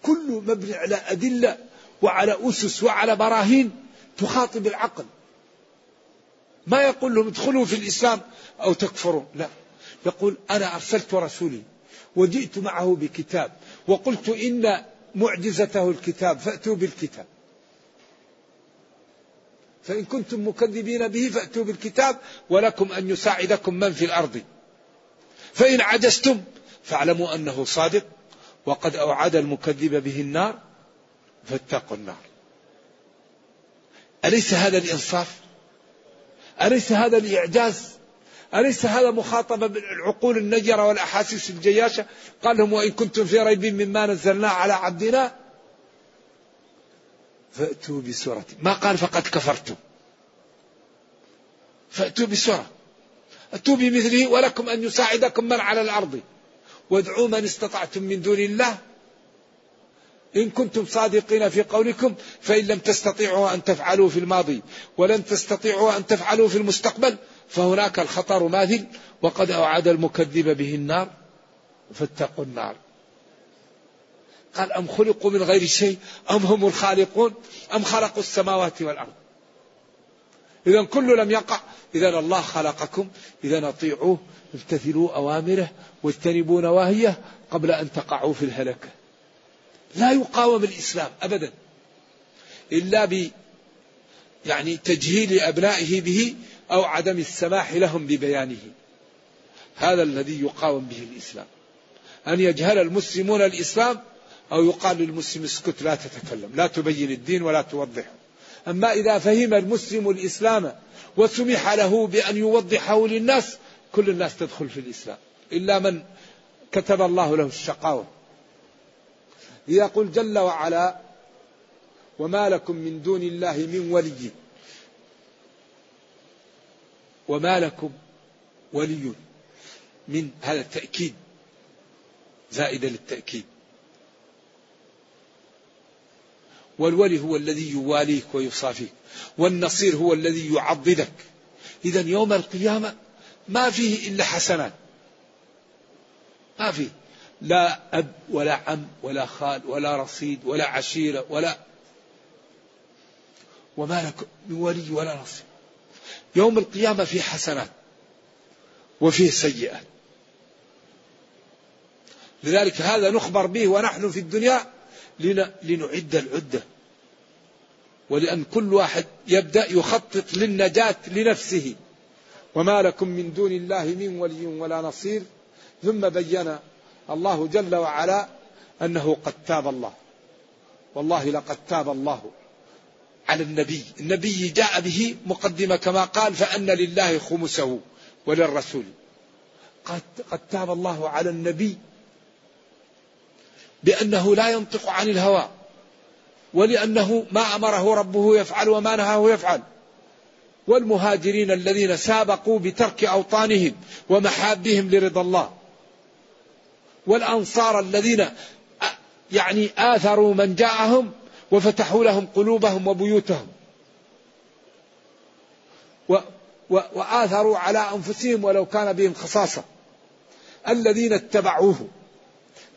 كله مبني على أدلة وعلى أسس وعلى براهين تخاطب العقل. ما يقول لهم ادخلوا في الإسلام أو تكفروا. لا. يقول أنا أرسلت رسولي. وجئت معه بكتاب. وقلت إن معجزته الكتاب فأتوا بالكتاب. فإن كنتم مكذبين به فأتوا بالكتاب ولكم أن يساعدكم من في الأرض. فإن عجزتم فاعلموا أنه صادق وقد أوعد المكذب به النار فاتقوا النار. أليس هذا الإنصاف؟ أليس هذا الإعجاز؟ أليس هذا مخاطبة بالعقول النجرة والأحاسيس الجياشة؟ قال لهم وإن كنتم في ريب مما نزلنا على عبدنا فأتوا بسورة. ما قال فقد كفرتم. فأتوا بسورة. أتوا بمثله ولكم أن يساعدكم من على الأرض. وادعوا من استطعتم من دون الله. إن كنتم صادقين في قولكم فإن لم تستطيعوا أن تفعلوا في الماضي ولن تستطيعوا أن تفعلوا في المستقبل. فهناك الخطر ماثل وقد أوعد المكذب به النار فاتقوا النار. قال أم خلقوا من غير شيء؟ أم هم الخالقون؟ أم خلقوا السماوات والأرض؟ إذا كل لم يقع. إذا الله خلقكم إذا أطيعوه امتثلوا أوامره واجتنبوا نواهيه قبل أن تقعوا في الهلكة. لا يقاوم الإسلام أبدا. إلا ب يعني تجهيل أبنائه به أو عدم السماح لهم ببيانه. هذا الذي يقاوم به الإسلام. أن يجهل المسلمون الإسلام أو يقال للمسلم اسكت لا تتكلم لا تبين الدين ولا توضحه أما إذا فهم المسلم الإسلام وسمح له بأن يوضحه للناس كل الناس تدخل في الإسلام. إلا من كتب الله له الشقاوة. يقول جل وعلا وما لكم من دون الله من ولي. وما لكم ولي من هذا التأكيد زائدة للتأكيد. والولي هو الذي يواليك ويصافيك والنصير هو الذي يعضدك. إذا يوم القيامة ما فيه إلا حسنات. ما فيه. لا أب ولا عم ولا خال ولا رصيد ولا عشيرة ولا وما لك من ولي ولا نصير. يوم القيامة فيه حسنات وفيه سيئات. لذلك هذا نخبر به ونحن في الدنيا لنعد العدة. ولأن كل واحد يبدأ يخطط للنجاة لنفسه. وما لكم من دون الله من ولي ولا نصير. ثم بين الله جل وعلا أنه قد تاب الله. والله لقد تاب الله. على النبي. النبي جاء به مقدمة كما قال فأن لله خمسه وللرسول. قد, قد تاب الله على النبي بأنه لا ينطق عن الهوى ولأنه ما أمره ربه يفعل وما نهاه يفعل. والمهاجرين الذين سابقوا بترك أوطانهم ومحابهم لرضا الله. والأنصار الذين يعني آثروا من جاءهم وفتحوا لهم قلوبهم وبيوتهم. و و وآثروا على أنفسهم ولو كان بهم خصاصة. الذين اتبعوه.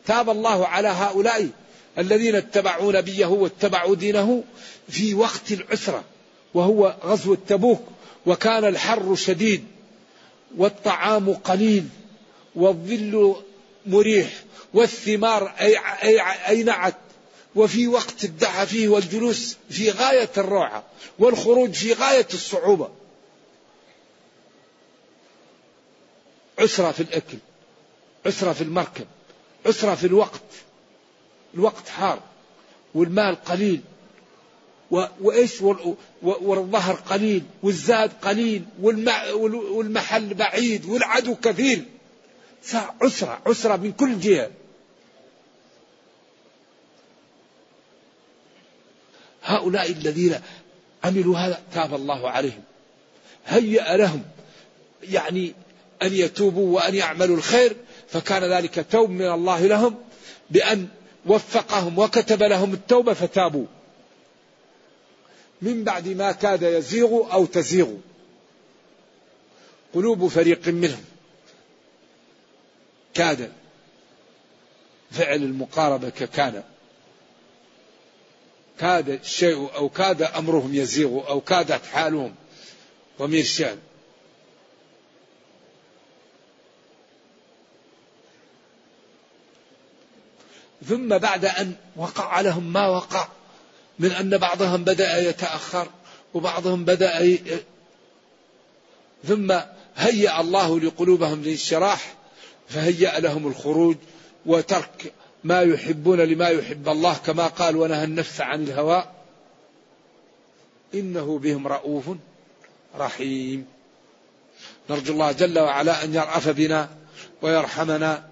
تاب الله على هؤلاء الذين اتبعوا نبيه واتبعوا دينه في وقت العسرة وهو غزو تبوك وكان الحر شديد والطعام قليل والظل مريح والثمار أي أي أينعت وفي وقت الدعاء فيه والجلوس في غاية الروعة والخروج في غاية الصعوبة. عسرة في الأكل عسرة في المركب عسرة في الوقت. الوقت حار والمال قليل وإيش؟ والظهر قليل والزاد قليل والمحل بعيد والعدو كثير. عسرة عسرة من كل جهة. هؤلاء الذين عملوا هذا تاب الله عليهم. هيأ لهم. يعني أن يتوبوا وأن يعملوا الخير. فكان ذلك توب من الله لهم. بأن وفقهم وكتب لهم التوبة فتابوا. من بعد ما كاد يزيغ أو تزيغ. قلوب فريق منهم. كاد. فعل المقاربة ككان كاد الشيء أو كاد أمرهم يزيغ أو كادت حالهم ضمير شان ثم بعد أن وقع لهم ما وقع من أن بعضهم بدأ يتأخر وبعضهم بدأ ي... ثم هيأ الله لقلوبهم للشراح فهيأ لهم الخروج وترك ما يحبون لما يحب الله كما قال ونهى النفس عن الهوى. إنه بهم رؤوف رحيم. نرجو الله جل وعلا أن يرأف بنا ويرحمنا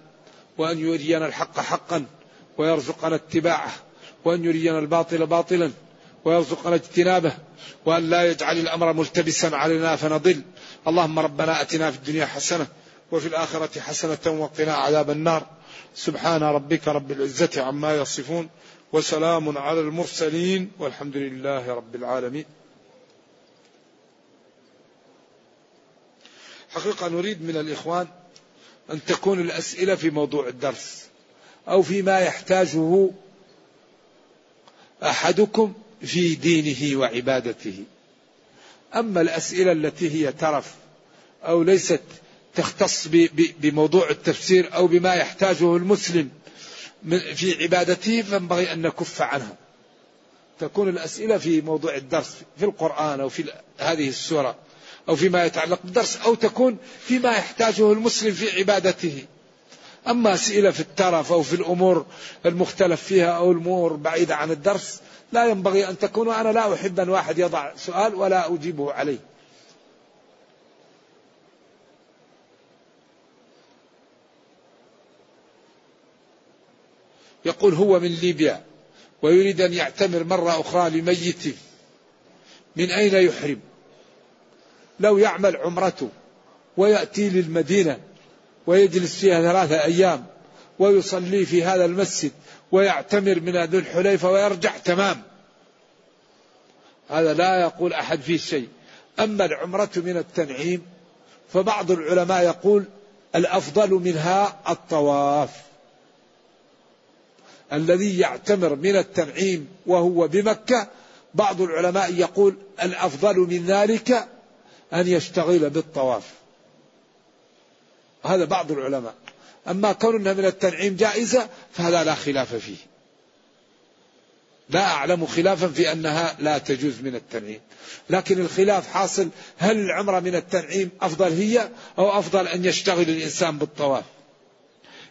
وأن يرينا الحق حقا ويرزقنا اتباعه وأن يرينا الباطل باطلا ويرزقنا اجتنابه وأن لا يجعل الأمر ملتبسا علينا فنضل. اللهم ربنا أتنا في الدنيا حسنة وفي الآخرة حسنة وقنا عذاب النار. سبحان ربك رب العزة عما يصفون وسلام على المرسلين والحمد لله رب العالمين. حقيقة نريد من الإخوان أن تكون الأسئلة في موضوع الدرس أو فيما يحتاجه أحدكم في دينه وعبادته. أما الأسئلة التي هي ترف أو ليست تختص بموضوع التفسير أو بما يحتاجه المسلم في عبادته فينبغي أن نكف عنها تكون الأسئلة في موضوع الدرس في القرآن أو في هذه السورة أو فيما يتعلق بالدرس أو تكون فيما يحتاجه المسلم في عبادته. أما أسئلة في الترف أو في الأمور المختلف فيها أو الأمور بعيدة عن الدرس لا ينبغي أن تكون أنا لا أحب أن واحد يضع سؤال ولا أجيبه عليه. يقول هو من ليبيا ويريد أن يعتمر مرة أخرى لميته من أين يحرم؟ لو يعمل عمرته ويأتي للمدينة ويجلس فيها ثلاثة أيام ويصلي في هذا المسجد ويعتمر من ذو الحليفة ويرجع تمام. هذا لا يقول أحد فيه شيء. أما العمرة من التنعيم فبعض العلماء يقول الأفضل منها الطواف. الذي يعتمر من التنعيم وهو بمكة بعض العلماء يقول الأفضل من ذلك أن يشتغل بالطواف. هذا بعض العلماء. أما كونها من التنعيم جائزة فهذا لا خلاف فيه. لا أعلم خلافا في أنها لا تجوز من التنعيم. لكن الخلاف حاصل هل العمرة من التنعيم أفضل هي أو أفضل أن يشتغل الإنسان بالطواف؟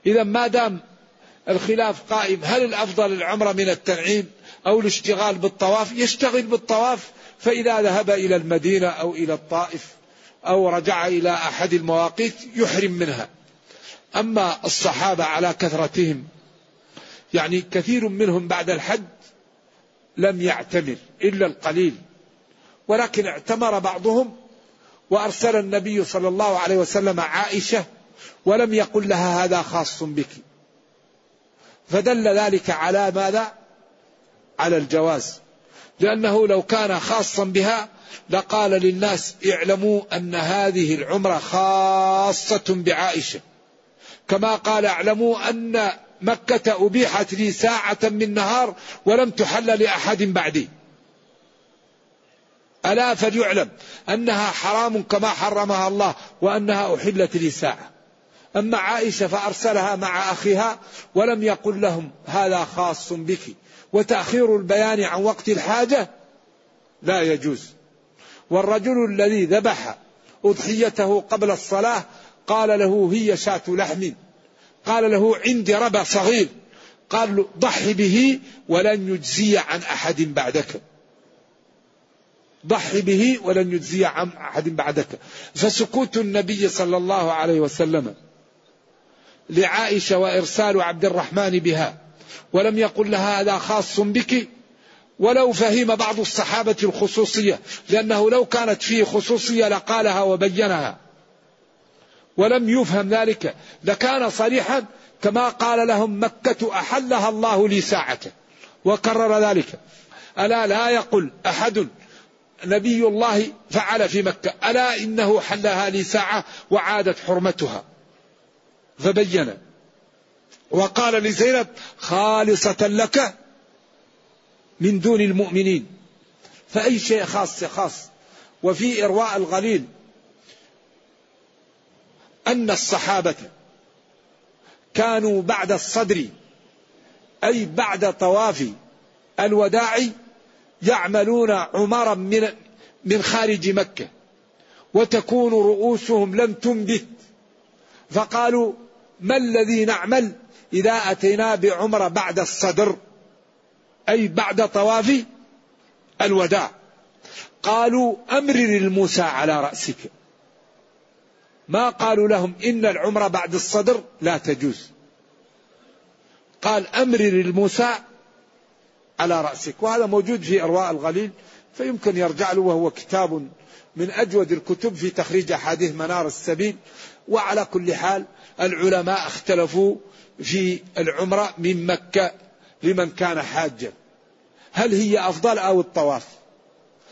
إذا ما دام الخلاف قائم. هل الأفضل العمرة من التنعيم أو الاشتغال بالطواف؟ يشتغل بالطواف فإذا ذهب إلى المدينة أو إلى الطائف أو رجع إلى أحد المواقيت يحرم منها. أما الصحابة على كثرتهم يعني كثير منهم بعد الحج لم يعتمر إلا القليل ولكن اعتمر بعضهم وأرسل النبي صلى الله عليه وسلم عائشة ولم يقل لها هذا خاص بك. فدل ذلك على ماذا؟ على الجواز. لأنه لو كان خاصا بها لقال للناس اعلموا أن هذه العمرة خاصة بعائشة. كما قال اعلموا أن مكة أبيحت لي ساعة من نهار ولم تحل لأحد بعدي. ألا فليعلم أنها حرام كما حرمها الله وأنها أحلت لي ساعة. أما عائشة فأرسلها مع أخيها ولم يقل لهم هذا خاص بك. وتأخير البيان عن وقت الحاجة لا يجوز. والرجل الذي ذبح أضحيته قبل الصلاة قال له هي شاة لحم. قال له عندي ربى صغير. قال له ضح به ولن يجزي عن أحد بعدك. ضح به ولن يجزي عن أحد بعدك. فسكوت النبي صلى الله عليه وسلم لعائشة وإرسال عبد الرحمن بها. ولم يقل لها هذا خاص بك. ولو فهم بعض الصحابة الخصوصية لأنه لو كانت فيه خصوصية لقالها وبينها. ولم يفهم ذلك لكان صريحا كما قال لهم مكة أحلها الله لي ساعة وكرر ذلك. ألا لا يقول أحد نبي الله فعل في مكة. ألا إنه حلها لي ساعة وعادت حرمتها. فبين. وقال لزينب خالصة لك من دون المؤمنين. فأي شيء خاص خاص وفي إرواء الغليل أن الصحابة كانوا بعد الصدر أي بعد طواف الوداع يعملون عمرا من من خارج مكة. وتكون رؤوسهم لم تنبت. فقالوا ما الذي نعمل إذا أتينا بعمرة بعد الصدر؟ أي بعد طواف الوداع. قالوا أمرر الموسى على رأسك. ما قالوا لهم إن العمرة بعد الصدر لا تجوز. قال أمرر الموسى على رأسك. وهذا موجود في أرواء الغليل فيمكن يرجع له وهو كتاب من أجود الكتب في تخريج أحاديث منار السبيل. وعلى كل حال العلماء اختلفوا في العمرة من مكة لمن كان حاجا. هل هي أفضل أو الطواف؟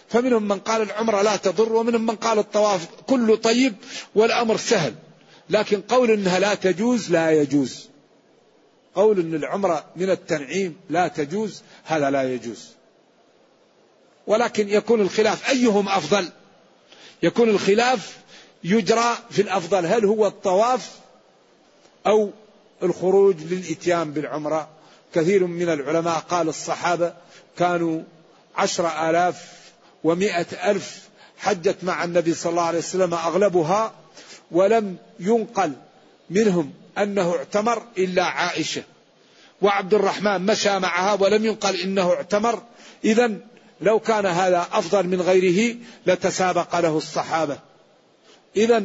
فمنهم من قال العمرة لا تضر ومنهم من قال الطواف كله طيب والأمر سهل. لكن قول إنها لا تجوز لا يجوز. قول إن العمرة من التنعيم لا تجوز هذا لا يجوز. ولكن يكون الخلاف أيهم أفضل؟ يكون الخلاف يجرى في الأفضل. هل هو الطواف أو الخروج للإتيان بالعمرة؟ كثير من العلماء قال الصحابة كانوا عشر آلاف ومائة ألف حجت مع النبي صلى الله عليه وسلم أغلبها ولم ينقل منهم أنه اعتمر إلا عائشة. وعبد الرحمن مشى معها ولم ينقل إنه اعتمر. إذا لو كان هذا أفضل من غيره لتسابق له الصحابة. إذا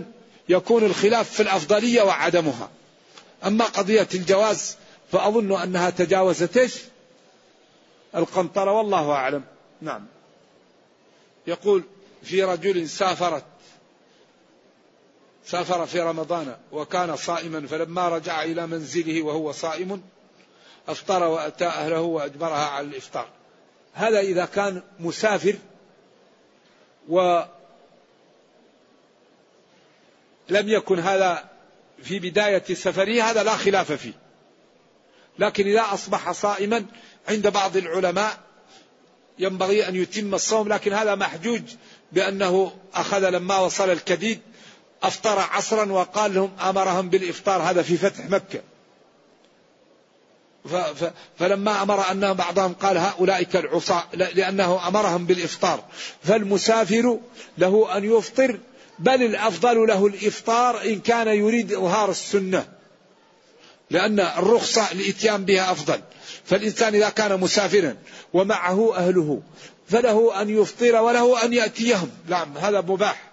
يكون الخلاف في الأفضلية وعدمها. أما قضية الجواز فأظن أنها تجاوزت إيش؟ القنطرة والله أعلم. نعم. يقول في رجل سافرت سافر في رمضان وكان صائما فلما رجع إلى منزله وهو صائم أفطر وأتى أهله وأجبرها على الإفطار. هذا إذا كان مسافر ولم يكن هذا في بداية سفره هذا لا خلاف فيه. لكن إذا أصبح صائما عند بعض العلماء ينبغي أن يتم الصوم لكن هذا محجوج بأنه أخذ لما وصل الكديد أفطر عصرا وقال لهم أمرهم بالإفطار هذا في فتح مكة. فلما أمر أن بعضهم قال هؤلاء كالعصاة لأنه أمرهم بالإفطار. فالمسافر له أن يفطر بل الأفضل له الإفطار إن كان يريد إظهار السنة لأن الرخصة الإتيان بها أفضل. فالإنسان إذا كان مسافرا ومعه أهله فله أن يفطر وله أن يأتيهم. نعم هذا مباح.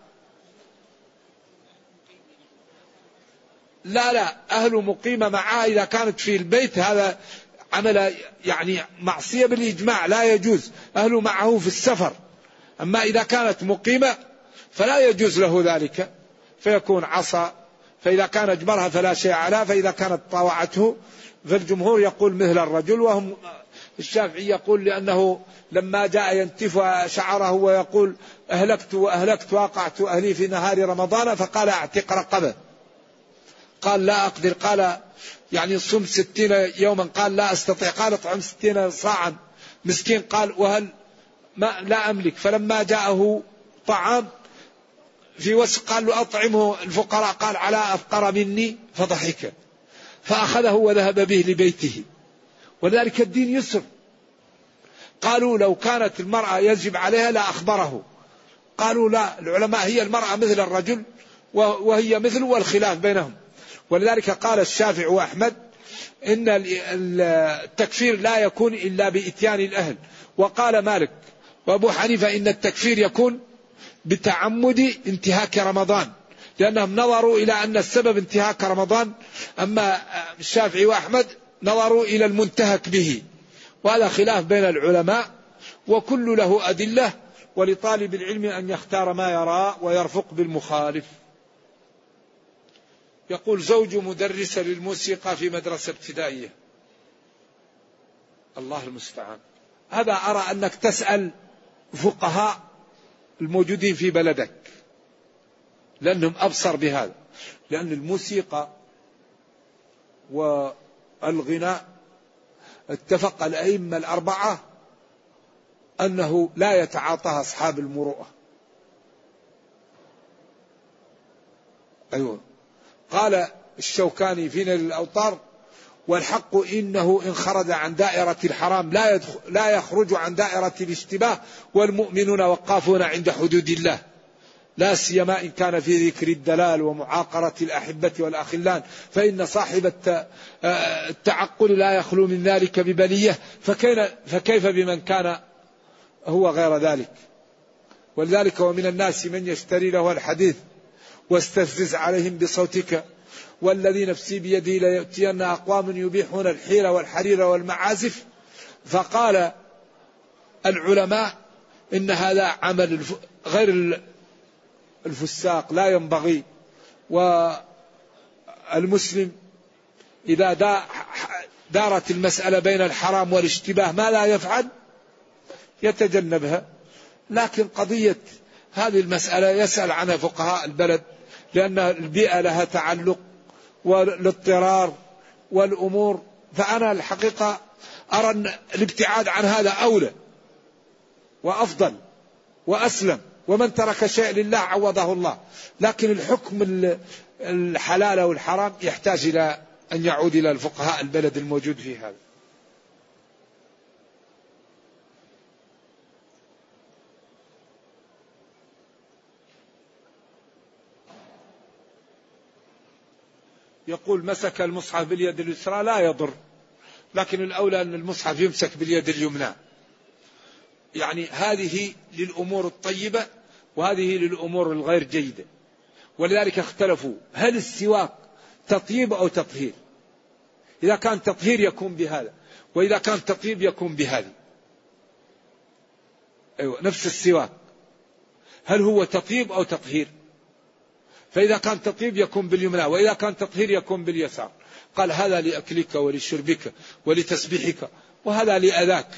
لا لا أهل مقيمة معها إذا كانت في البيت هذا عمل يعني معصية بالإجماع لا يجوز. أهل معه في السفر. أما إذا كانت مقيمة فلا يجوز له ذلك. فيكون عصا فإذا كان أجبرها فلا شيء عليها فإذا كانت طاوعته. فالجمهور يقول مثل الرجل وهم الشافعي يقول لأنه لما جاء ينتف شعره ويقول أهلكت وأهلكت وقعت أهلي في نهار رمضان فقال أعتق رقبة. قال لا أقدر قال يعني صم ستين يوما قال لا أستطيع قال اطعم ستين صاعا. مسكين قال وهل ما لا أملك. فلما جاءه طعام في وسق قال له أطعمه الفقراء قال على أفقر مني فضحك. فأخذه وذهب به لبيته. ولذلك الدين يسر. قالوا لو كانت المرأة يجب عليها لا أخبره. قالوا لا العلماء هي المرأة مثل الرجل وهي مثله والخلاف بينهم. ولذلك قال الشافعي وأحمد إن التكفير لا يكون إلا بإتيان الأهل. وقال مالك وأبو حنيفة إن التكفير يكون بتعمد انتهاك رمضان. لأنهم نظروا إلى أن السبب انتهاك رمضان أما الشافعي وأحمد نظروا إلى المنتهك به. وهذا خلاف بين العلماء وكل له أدلة ولطالب العلم أن يختار ما يرى ويرفق بالمخالف. يقول زوج مدرسة للموسيقى في مدرسة ابتدائية. الله المستعان. هذا أرى أنك تسأل فقهاء الموجودين في بلدك. لأنهم أبصر بهذا. لأن الموسيقى والغناء اتفق الأئمة الأربعة أنه لا يتعاطاها أصحاب المروءة. أيوة. قال الشوكاني في نيل الأوطار والحق إنه إن خرج عن دائرة الحرام لا, لا يخرج عن دائرة الاشتباه والمؤمنون وقافون عند حدود الله. لا سيما إن كان في ذكر الدلال ومعاقرة الأحبة والأخلان فإن صاحب التعقل لا يخلو من ذلك ببلية فكيف بمن كان هو غير ذلك؟ ولذلك ومن الناس من يشتري له الحديث واستفزز عليهم بصوتك والذي نفسي بيده ليأتين أقوام يبيحون الحير والحرير والمعازف. فقال العلماء إن هذا عمل غير الفساق لا ينبغي. والمسلم إذا دارت المسألة بين الحرام والاشتباه ما لا يفعل؟ يتجنبها. لكن قضية هذه المسألة يسأل عنها فقهاء البلد لأن البيئة لها تعلق. والاضطرار والأمور فأنا الحقيقة أرى أن الابتعاد عن هذا أولى وأفضل وأسلم ومن ترك شيء لله عوضه الله. لكن الحكم الحلال والحرام يحتاج إلى أن يعود إلى الفقهاء البلد الموجود في هذا. يقول مسك المصحف باليد اليسرى لا يضر لكن الأولى أن المصحف يمسك باليد اليمنى. يعني هذه للأمور الطيبة وهذه للأمور الغير جيدة. ولذلك اختلفوا هل السواك تطيب أو تطهير؟ إذا كان تطهير يكون بهذا وإذا كان تطيب يكون بهذه. أيوة نفس السواك. هل هو تطيب أو تطهير؟ فإذا كان تطيب يكون باليمنى وإذا كان تطهير يكون باليسار. قال هذا لأكلك ولشربك ولتسبيحك وهذا لأذاك.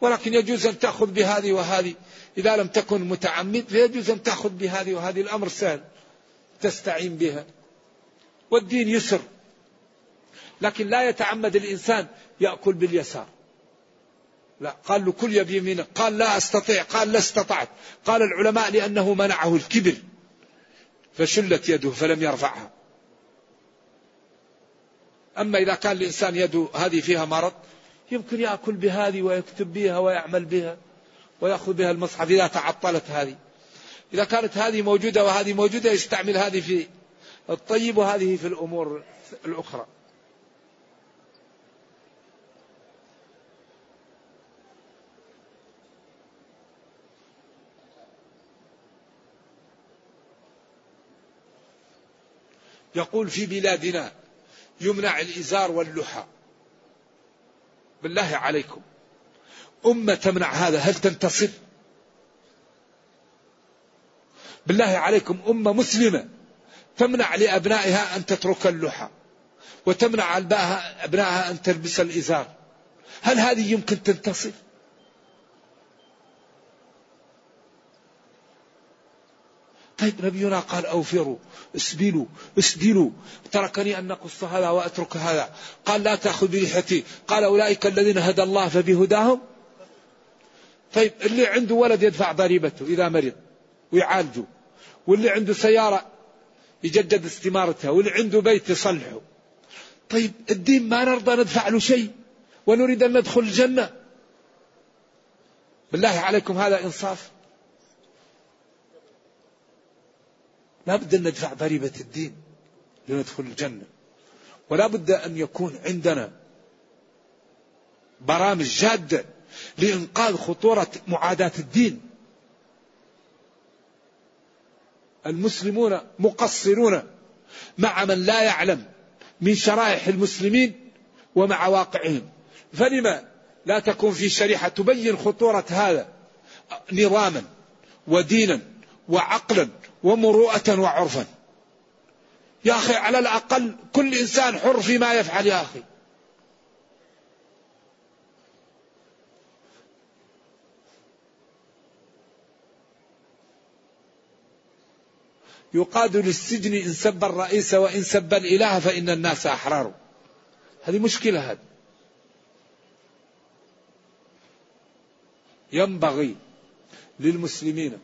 ولكن يجوز أن تأخذ بهذه وهذه. إذا لم تكن متعمد فيجوز أن تأخذ بهذه وهذه. الأمر سهل. تستعين بها. والدين يسر. لكن لا يتعمد الإنسان يأكل باليسار. لا. قال له كل بيمينك قال لا أستطيع. قال لا استطعت. قال العلماء لأنه منعه الكبر. فشلت يده فلم يرفعها. أما إذا كان الإنسان يده هذه فيها مرض يمكن يأكل بهذه ويكتب بها ويعمل بها ويأخذ بها المصحف إذا تعطلت هذه. إذا كانت هذه موجودة وهذه موجودة يستعمل هذه في الطيب وهذه في الأمور الأخرى. يقول في بلادنا يمنع الإزار واللحى. بالله عليكم. أمة تمنع هذا هل تنتصر؟ بالله عليكم أمة مسلمة تمنع لأبنائها أن تترك اللحى وتمنع أبنائها أن تلبس الإزار. هل هذه يمكن تنتصر؟ طيب نبينا قال أوفروا اسبلوا اسدلوا تركني أن نقص هذا وأترك هذا. قال لا تأخذ بلحيتي قال أولئك الذين هدى الله فبهداهم. طيب اللي عنده ولد يدفع ضريبته إذا مرض ويعالجه. واللي عنده سيارة يجدد استمارتها. واللي عنده بيت يصلحه. طيب الدين ما نرضى ندفع له شيء ونريد أن ندخل الجنة. بالله عليكم هذا إنصاف. لا بد أن ندفع ضريبة الدين لندخل الجنة. ولا بد أن يكون عندنا برامج جادة لإنقاذ خطورة معاداة الدين. المسلمون مقصرون مع من لا يعلم من شرائح المسلمين ومع واقعهم. فلما لا تكون في شريحة تبين خطورة هذا نظاما ودينا وعقلا ومروءة وعرفا. يا أخي على الأقل كل إنسان حر فيما يفعل يا أخي. يقاد للسجن إن سب الرئيس وإن سب الإله فإن الناس أحرار. هذه مشكلة هذه. ينبغي للمسلمين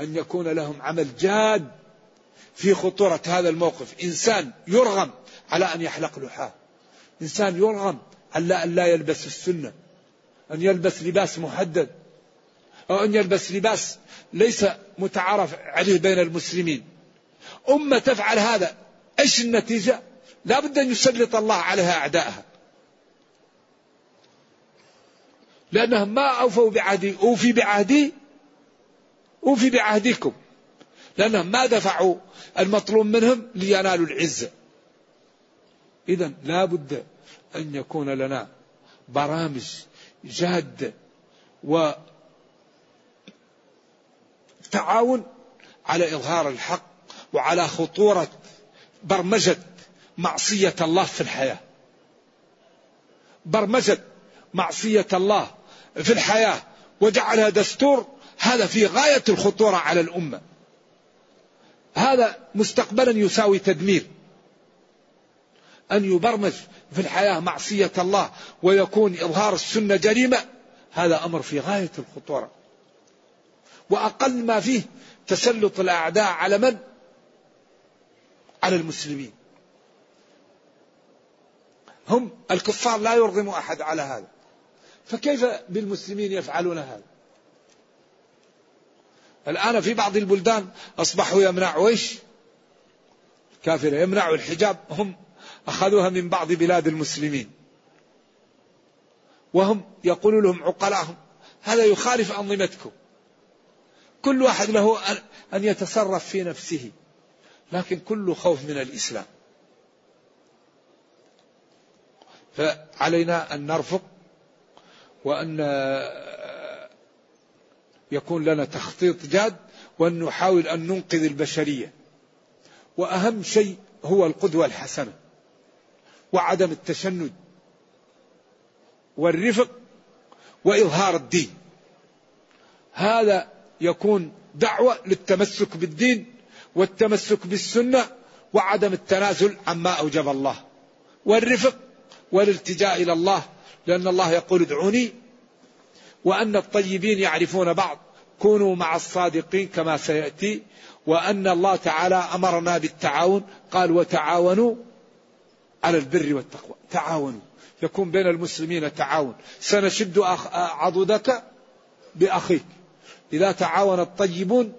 أن يكون لهم عمل جاد في خطورة هذا الموقف. إنسان يرغم على أن يحلق لحاه إنسان يرغم على أن لا يلبس السنة. أن يلبس لباس محدد. أو أن يلبس لباس ليس متعارف عليه بين المسلمين. أمة تفعل هذا إيش النتيجة؟ لا بد أن يسلط الله عليها أعداءها. لأنهم ما أوفوا بعهدي أوفي بعهدي أوفي بعهدكم. لأنهم ما دفعوا المطلوب منهم لينالوا العزة إذا لا بد أن يكون لنا برامج جادة وتعاون على إظهار الحق وعلى خطورة برمجة معصية الله في الحياة. برمجة معصية الله في الحياة. وجعلها دستور هذا في غاية الخطورة على الأمة. هذا مستقبلا يساوي تدمير. أن يبرمج في الحياة معصية الله ويكون إظهار السنة جريمة. هذا أمر في غاية الخطورة. وأقل ما فيه تسلط الأعداء على من؟ على المسلمين. هم الكفار لا يرغم أحد على هذا. فكيف بالمسلمين يفعلون هذا؟ الآن في بعض البلدان أصبحوا يمنعوا إيش كافرة يمنعوا الحجاب. هم أخذوها من بعض بلاد المسلمين. وهم يقول لهم عقلاهم هذا يخالف أنظمتكم. كل واحد له أن يتصرف في نفسه لكن كله خوف من الإسلام. فعلينا أن نرفق وأن يكون لنا تخطيط جاد وأن نحاول أن ننقذ البشرية. وأهم شيء هو القدوة الحسنة وعدم التشنج والرفق وإظهار الدين. هذا يكون دعوة للتمسك بالدين والتمسك بالسنة وعدم التنازل عما أوجب الله والرفق والالتجاء إلى الله لأن الله يقول ادعوني وأن الطيبين يعرفون بعض. كونوا مع الصادقين كما سيأتي. وأن الله تعالى أمرنا بالتعاون. قال وتعاونوا على البر والتقوى. تعاونوا. يكون بين المسلمين تعاون. سنشد عضدك بأخيك. إذا تعاون الطيبون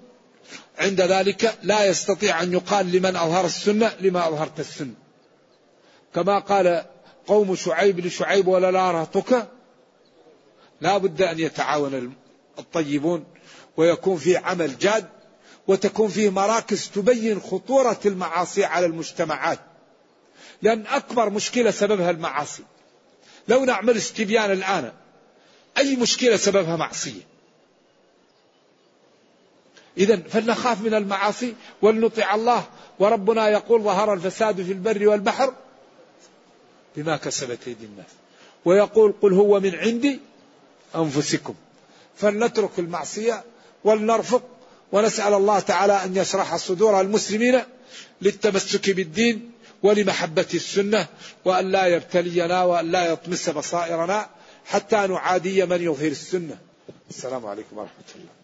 عند ذلك لا يستطيع أن يقال لمن أظهر السنة لما أظهرت السنة. كما قال قوم شعيب لشعيب ولا لا رهطك لا بد أن يتعاون الطيبون ويكون في عمل جاد وتكون فيه مراكز تبين خطورة المعاصي على المجتمعات. لأن أكبر مشكلة سببها المعاصي. لو نعمل استبيان الآن أي مشكلة سببها معصية؟ إذا فلنخاف من المعاصي ولنطع الله وربنا يقول ظهر الفساد في البر والبحر بما كسبت أيدي الناس ويقول قل هو من عندي أنفسكم. فلنترك المعصية ولنرفق ونسأل الله تعالى أن يشرح صدور المسلمين للتمسك بالدين ولمحبة السنة وأن لا يبتلينا وأن لا يطمس بصائرنا حتى نعادي من يظهر السنة. السلام عليكم ورحمة الله.